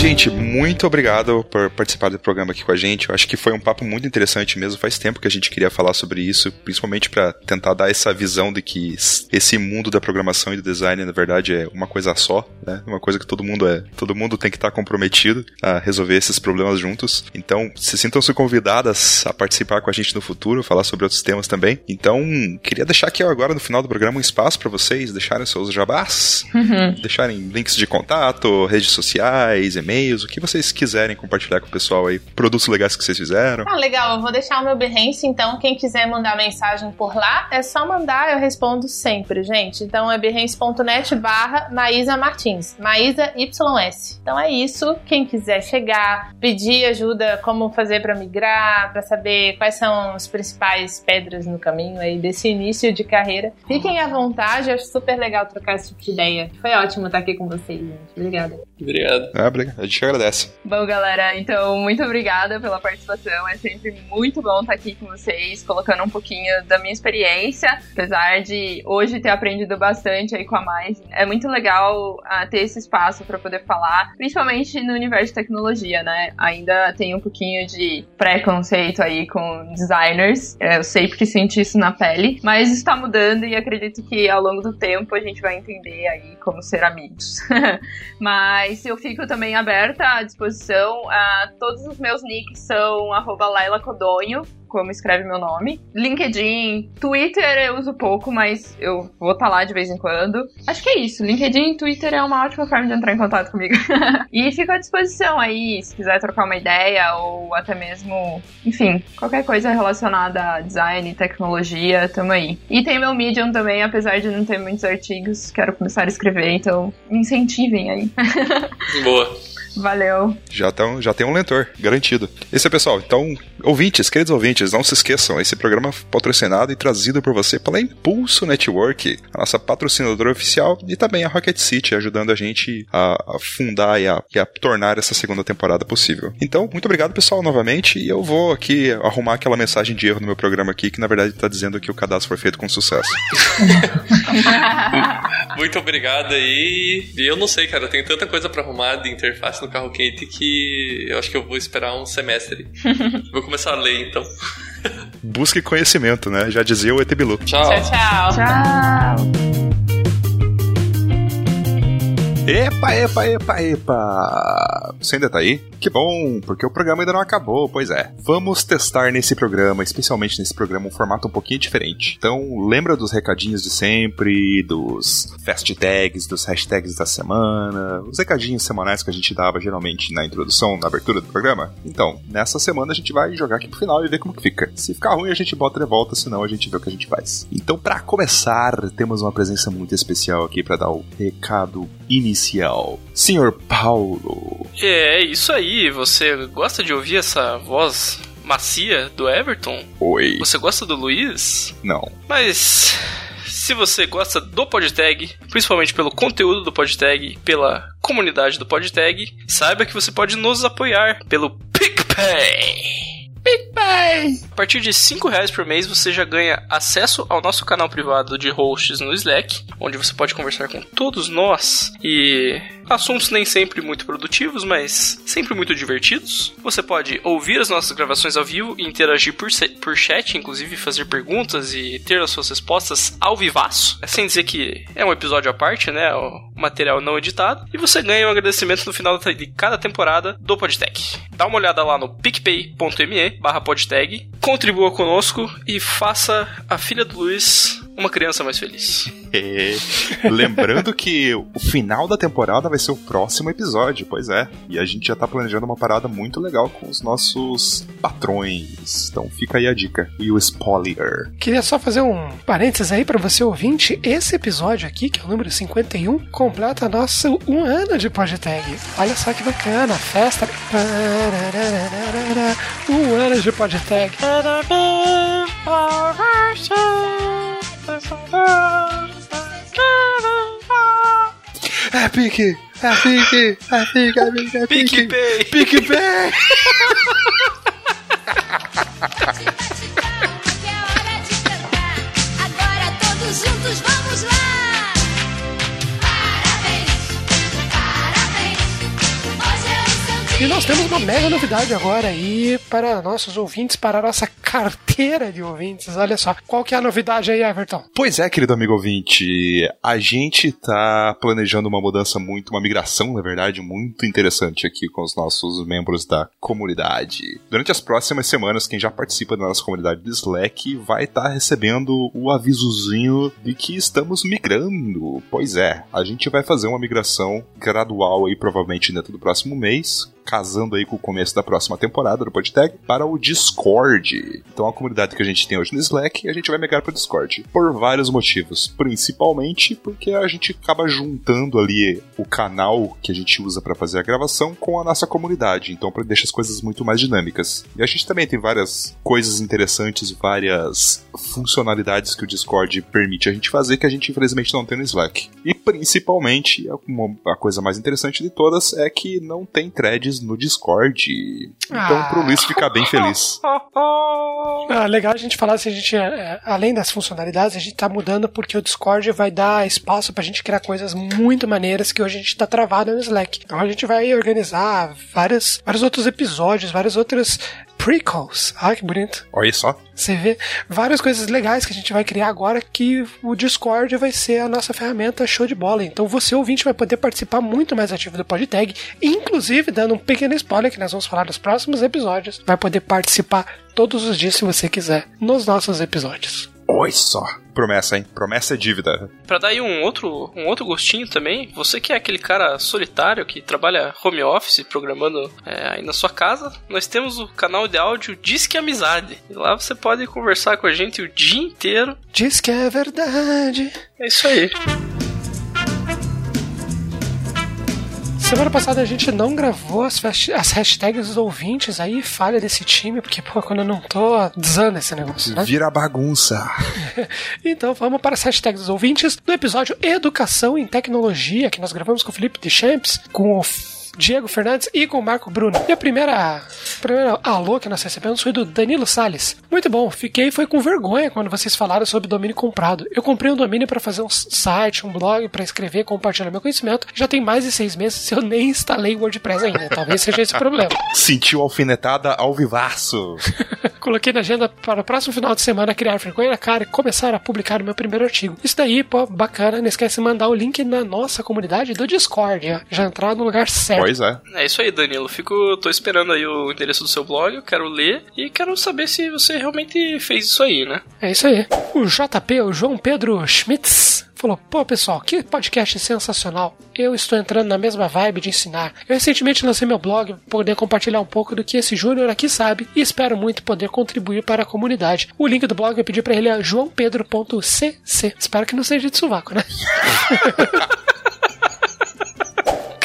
Gente, muito obrigado por participar do programa aqui com a gente. Eu acho que foi um papo muito interessante mesmo. Faz tempo que a gente queria falar sobre isso, principalmente para tentar dar essa visão de que esse mundo da programação e do design, na verdade, é uma coisa só, né? Uma coisa que todo mundo é, todo mundo tem que estar comprometido a resolver esses problemas juntos. Então, se sintam-se convidadas a participar com a gente no futuro, falar sobre outros temas também. Então, queria deixar aqui agora no final do programa um espaço para vocês deixarem seus jabás, uhum. deixarem links de contato, redes sociais, e-mail e-mails, o que vocês quiserem compartilhar com o pessoal aí, produtos legais que vocês fizeram. Ah, legal, eu vou deixar o meu Behance, então quem quiser mandar mensagem por lá, é só mandar, eu respondo sempre, gente. Então é behance.net barra Maísa Martins, Maísa YS. Então é isso, quem quiser chegar, pedir ajuda, como fazer para migrar, para saber quais são as principais pedras no caminho aí desse início de carreira, fiquem à vontade, eu acho super legal trocar esse tipo de ideia. Foi ótimo estar aqui com vocês, gente. Obrigada. Obrigado. Ah, obrigado. A gente agradece. Bom, galera, então muito obrigada pela participação. É sempre muito bom estar aqui com vocês, colocando um pouquinho da minha experiência, apesar de hoje ter aprendido bastante aí com a Mais. É muito legal uh, ter esse espaço para poder falar, principalmente no universo de tecnologia, né? Ainda tem um pouquinho de preconceito aí com designers. É, eu sei porque senti isso na pele, mas está mudando e acredito que ao longo do tempo a gente vai entender aí como ser amigos. mas eu fico também aberta à disposição. Uh, todos os meus nicks são arroba Laila Codonho, como escreve meu nome. LinkedIn, Twitter eu uso pouco, mas eu vou estar tá lá de vez em quando. Acho que é isso. LinkedIn Twitter é uma ótima forma de entrar em contato comigo. e fico à disposição aí, se quiser trocar uma ideia ou até mesmo, enfim, qualquer coisa relacionada a design, tecnologia, tamo aí. E tem meu Medium também, apesar de não ter muitos artigos, quero começar a escrever, então me incentivem aí. Boa. Valeu. Já, tão, já tem um leitor, garantido. Esse é pessoal. Então, ouvintes, queridos ouvintes, não se esqueçam, esse programa é patrocinado e trazido por você pela Impulso Network, a nossa patrocinadora oficial, e também a Rocket City, ajudando a gente a, a fundar e a, e a tornar essa segunda temporada possível. Então, muito obrigado, pessoal, novamente, e eu vou aqui arrumar aquela mensagem de erro no meu programa aqui, que na verdade está dizendo que o cadastro foi feito com sucesso. Muito obrigado aí. E eu não sei, cara, tem tanta coisa para arrumar de interface no carro quente que eu acho que eu vou esperar um semestre. vou começar a ler então. Busque conhecimento, né? Já dizia o Etebilu. Tchau. Tchau, tchau. Tchau. Epa, epa, epa, epa! Você ainda tá aí? Que bom, porque o programa ainda não acabou, pois é. Vamos testar nesse programa, especialmente nesse programa, um formato um pouquinho diferente. Então, lembra dos recadinhos de sempre, dos fast tags, dos hashtags da semana, os recadinhos semanais que a gente dava geralmente na introdução, na abertura do programa? Então, nessa semana a gente vai jogar aqui pro final e ver como que fica. Se ficar ruim, a gente bota de volta, senão a gente vê o que a gente faz. Então, para começar, temos uma presença muito especial aqui para dar o recado inicial. Senhor Paulo. É, isso aí. Você gosta de ouvir essa voz macia do Everton? Oi. Você gosta do Luiz? Não. Mas se você gosta do PodTag, principalmente pelo conteúdo do PodTag, pela comunidade do PodTag, saiba que você pode nos apoiar pelo PicPay. PicPay! A partir de 5 reais por mês você já ganha acesso ao nosso canal privado de hosts no Slack, onde você pode conversar com todos nós e assuntos nem sempre muito produtivos, mas sempre muito divertidos. Você pode ouvir as nossas gravações ao vivo e interagir por, por chat, inclusive fazer perguntas e ter as suas respostas ao vivaço. Sem dizer que é um episódio à parte, né? O material não editado. E você ganha um agradecimento no final de cada temporada do PodTag. Dá uma olhada lá no picpay.me barra podtag, contribua conosco e faça a filha do Luiz uma criança mais feliz. É. Lembrando que o final da temporada vai ser o próximo episódio, pois é. E a gente já tá planejando uma parada muito legal com os nossos patrões. Então fica aí a dica. E o spoiler. Queria só fazer um parênteses aí para você ouvinte. Esse episódio aqui, que é o número 51, completa nosso um ano de PodTag. Olha só que bacana, festa. Um ano de PodTag. É pique! É pique! É pique! É pique! É pique! PicPay! Pique bem! Que hora de cantar. Agora todos juntos vamos lá. Parabéns, parabéns. Hoje o seu dia. E nós temos uma mega novidade agora aí para nossos ouvintes, para a nossa carteira de ouvintes. Olha só, qual que é a novidade aí, Everton? Pois é, querido amigo ouvinte, a gente tá planejando uma mudança muito, uma migração, na verdade, muito interessante aqui com os nossos membros da comunidade. Durante as próximas semanas, quem já participa da nossa comunidade do Slack vai estar recebendo o avisozinho de que estamos migrando. Pois é, a gente vai fazer uma migração gradual aí, provavelmente dentro do próximo mês, casando aí com o começo da próxima temporada do PodTag, para o Discord. Então a comunidade que a gente tem hoje no Slack, a gente vai migrar para o Discord. Por vários motivos. Principalmente porque a gente acaba juntando ali o canal que a gente usa para fazer a gravação com a nossa comunidade. Então deixa as coisas muito mais dinâmicas. E a gente também tem várias coisas interessantes, várias funcionalidades que o Discord permite a gente fazer que a gente infelizmente não tem no Slack. E principalmente, a, coisa mais interessante de todas é que não tem threads no Discord. Então, pro Luiz ficar bem feliz. Ah, legal a gente falar se a gente, é, além das funcionalidades, a gente tá mudando porque o Discord vai dar espaço pra gente criar coisas muito maneiras que hoje a gente tá travado no Slack. Então a gente vai organizar vários, vários outros episódios, vários outros prequels. Ah, que bonito. Olha só. Você vê várias coisas legais que a gente vai criar agora que o Discord vai ser a nossa ferramenta show de bola. Então você, ouvinte, vai poder participar muito mais ativo do PodTag, inclusive dando um pequeno spoiler que nós vamos falar nos próximos episódios. Vai poder participar todos os dias, se você quiser, nos nossos episódios. Olha só. Promessa, hein? Promessa é dívida. Pra dar aí um outro, um outro gostinho também, você que é aquele cara solitário que trabalha home office programando é, aí na sua casa, nós temos o canal de áudio Disque Amizade. E lá você pode conversar com a gente o dia inteiro. Diz que é verdade. É isso aí. Semana passada a gente não gravou as, as hashtags dos ouvintes aí, falha desse time, porque, pô, quando eu não tô, desanda esse negócio, né? Vira bagunça. Então vamos para as hashtags dos ouvintes do episódio Educação em Tecnologia, que nós gravamos com o Felipe Deschamps, com o Diego Fernandes e com o Marco Bruno. E a primeira, a primeira alô que nós recebemos foi do Danilo Salles. Muito bom, fiquei foi com vergonha quando vocês falaram sobre domínio comprado. Eu comprei um domínio para fazer um site, um blog, para escrever, compartilhar meu conhecimento. Já tem mais de seis meses e eu nem instalei o WordPress ainda. Talvez seja esse o problema. Sentiu alfinetada ao vivaço. Coloquei na agenda para o próximo final de semana criar vergonha na cara e começar a publicar o meu primeiro artigo. Isso daí, pô, bacana. Não esquece de mandar o link na nossa comunidade do Discord. Já entrar no lugar certo. Pois é. É isso aí, Danilo. Fico, tô esperando aí o endereço do seu blog, eu quero ler e quero saber se você realmente fez isso aí, né? É isso aí. O JP, o João Pedro Schmitz, falou: Pô, pessoal, que podcast sensacional. Eu estou entrando na mesma vibe de ensinar. Eu recentemente lancei meu blog para poder compartilhar um pouco do que esse Júnior aqui sabe e espero muito poder contribuir para a comunidade. O link do blog eu pedi para ele é joaopedro.cc. Espero que não seja de sovaco, né?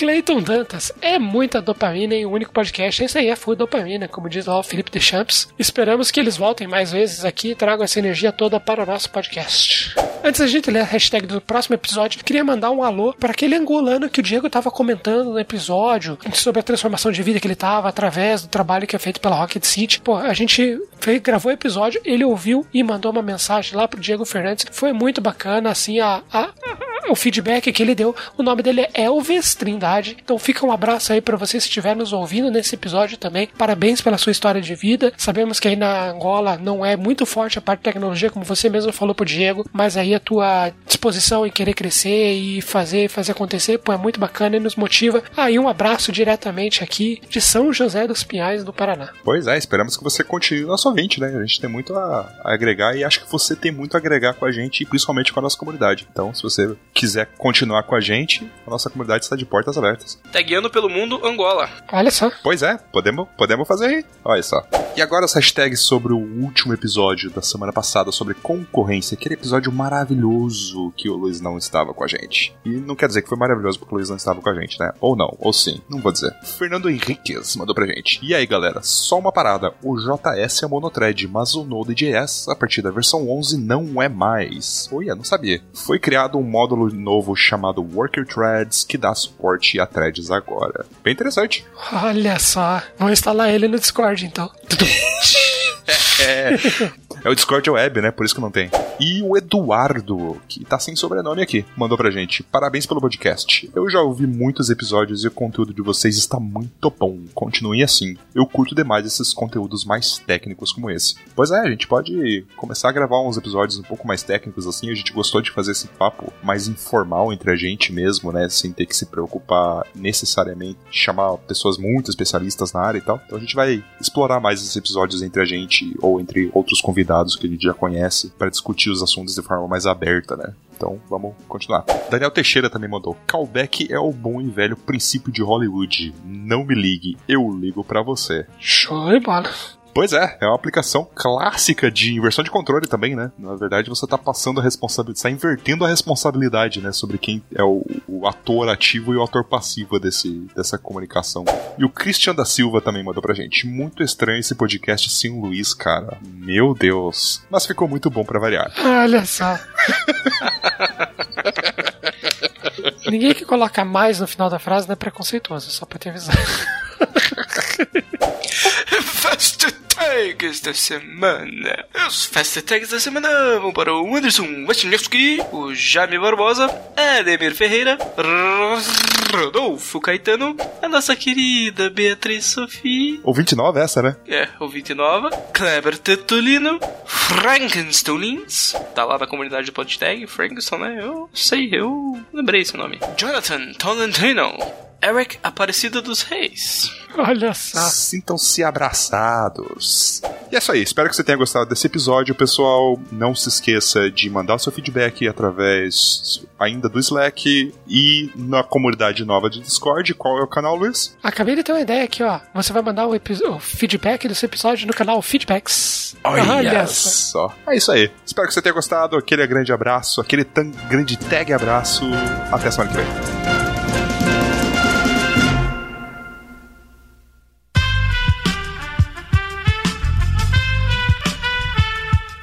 Clayton Dantas, é muita dopamina em um único podcast. Esse aí é full dopamina, como diz lá o Felipe Deschamps. Esperamos que eles voltem mais vezes aqui e tragam essa energia toda para o nosso podcast. Antes da gente ler a hashtag do próximo episódio, queria mandar um alô para aquele angolano que o Diego estava comentando no episódio sobre a transformação de vida que ele estava através do trabalho que é feito pela Rocket City. Pô, a gente fez, gravou o episódio, ele ouviu e mandou uma mensagem lá pro Diego Fernandes. Foi muito bacana, assim, a, a o feedback que ele deu. O nome dele é Elvis Trindade. Então fica um abraço aí para você se estiver nos ouvindo nesse episódio também. Parabéns pela sua história de vida. Sabemos que aí na Angola não é muito forte a parte de tecnologia, como você mesmo falou pro Diego, mas aí a tua disposição em querer crescer e fazer, fazer acontecer, pô, é muito bacana e nos motiva. Aí um abraço diretamente aqui de São José dos Pinhais, do Paraná. Pois é, esperamos que você continue nosso ouvinte, né? A gente tem muito a, a agregar e acho que você tem muito a agregar com a gente, principalmente com a nossa comunidade. Então, se você quiser continuar com a gente, a nossa comunidade está de portas abertas. Tagueando pelo mundo Angola. Olha só. Pois é, podemos, podemos fazer aí. Olha só. E agora as hashtags sobre o último episódio da semana passada sobre concorrência, aquele episódio maravilhoso que o Luiz não estava com a gente. E não quer dizer que foi maravilhoso porque o Luiz não estava com a gente, né? Ou não, ou sim, não vou dizer. Fernando Henriquez mandou pra gente. E aí, galera, só uma parada. O JS é monotread, mas o Node.js, a partir da versão 11, não é mais. Olha, não sabia. Foi criado um módulo novo chamado Worker Threads, que dá suporte a threads agora. Bem interessante. Olha só. Vou instalar ele no Discord então. É. É o Discord Web, né? Por isso que não tem. E o Eduardo, que tá sem sobrenome aqui, mandou pra gente. Parabéns pelo podcast. Eu já ouvi muitos episódios e o conteúdo de vocês está muito bom. Continuem assim. Eu curto demais esses conteúdos mais técnicos como esse. Pois é, a gente pode começar a gravar uns episódios um pouco mais técnicos assim. A gente gostou de fazer esse papo mais informal entre a gente mesmo, né? Sem ter que se preocupar necessariamente de chamar pessoas muito especialistas na área e tal. Então a gente vai explorar mais esses episódios entre a gente ou entre outros convidados que a gente já conhece para discutir os assuntos de forma mais aberta, né? Então vamos continuar. Daniel Teixeira também mandou: Callback é o bom e velho princípio de Hollywood. Não me ligue, eu ligo pra você. Show de bola. Pois é, é uma aplicação clássica de inversão de controle também, né? Na verdade, você tá passando a responsabilidade, está invertendo a responsabilidade, né? Sobre quem é o, o ator ativo e o ator passivo desse, dessa comunicação. E o Christian da Silva também mandou pra gente. Muito estranho esse podcast sem o Luiz, cara. Meu Deus. Mas ficou muito bom pra variar. Olha só. Ninguém que coloca mais no final da frase não é preconceituoso, só pra te avisar. Fast Tags da semana. Os Fast Tags da semana vão para o Anderson Wachniewski, o Jaime Barbosa, Ademir Ferreira, Rodolfo Caetano, a nossa querida Beatriz Sofia, Ou 29 essa, né? é, ouvinte nova, Kleber Tetulino, Frankensteins, tá lá na comunidade do Podtag, Frankenstein, né? Eu sei, eu lembrei esse nome. Jonathan Tolentino, Eric Aparecida dos Reis. Olha só. Sintam-se abraçados. E é isso aí, espero que você tenha gostado desse episódio, pessoal. Não se esqueça de mandar o seu feedback através ainda do Slack e na comunidade nova de Discord. Qual é o canal, Luiz? Acabei de ter uma ideia aqui, ó. Você vai mandar o, o feedback desse episódio no canal Feedbacks. Olha só. só. É isso aí. Espero que você tenha gostado. Aquele grande abraço, aquele grande tag abraço. Até semana que vem.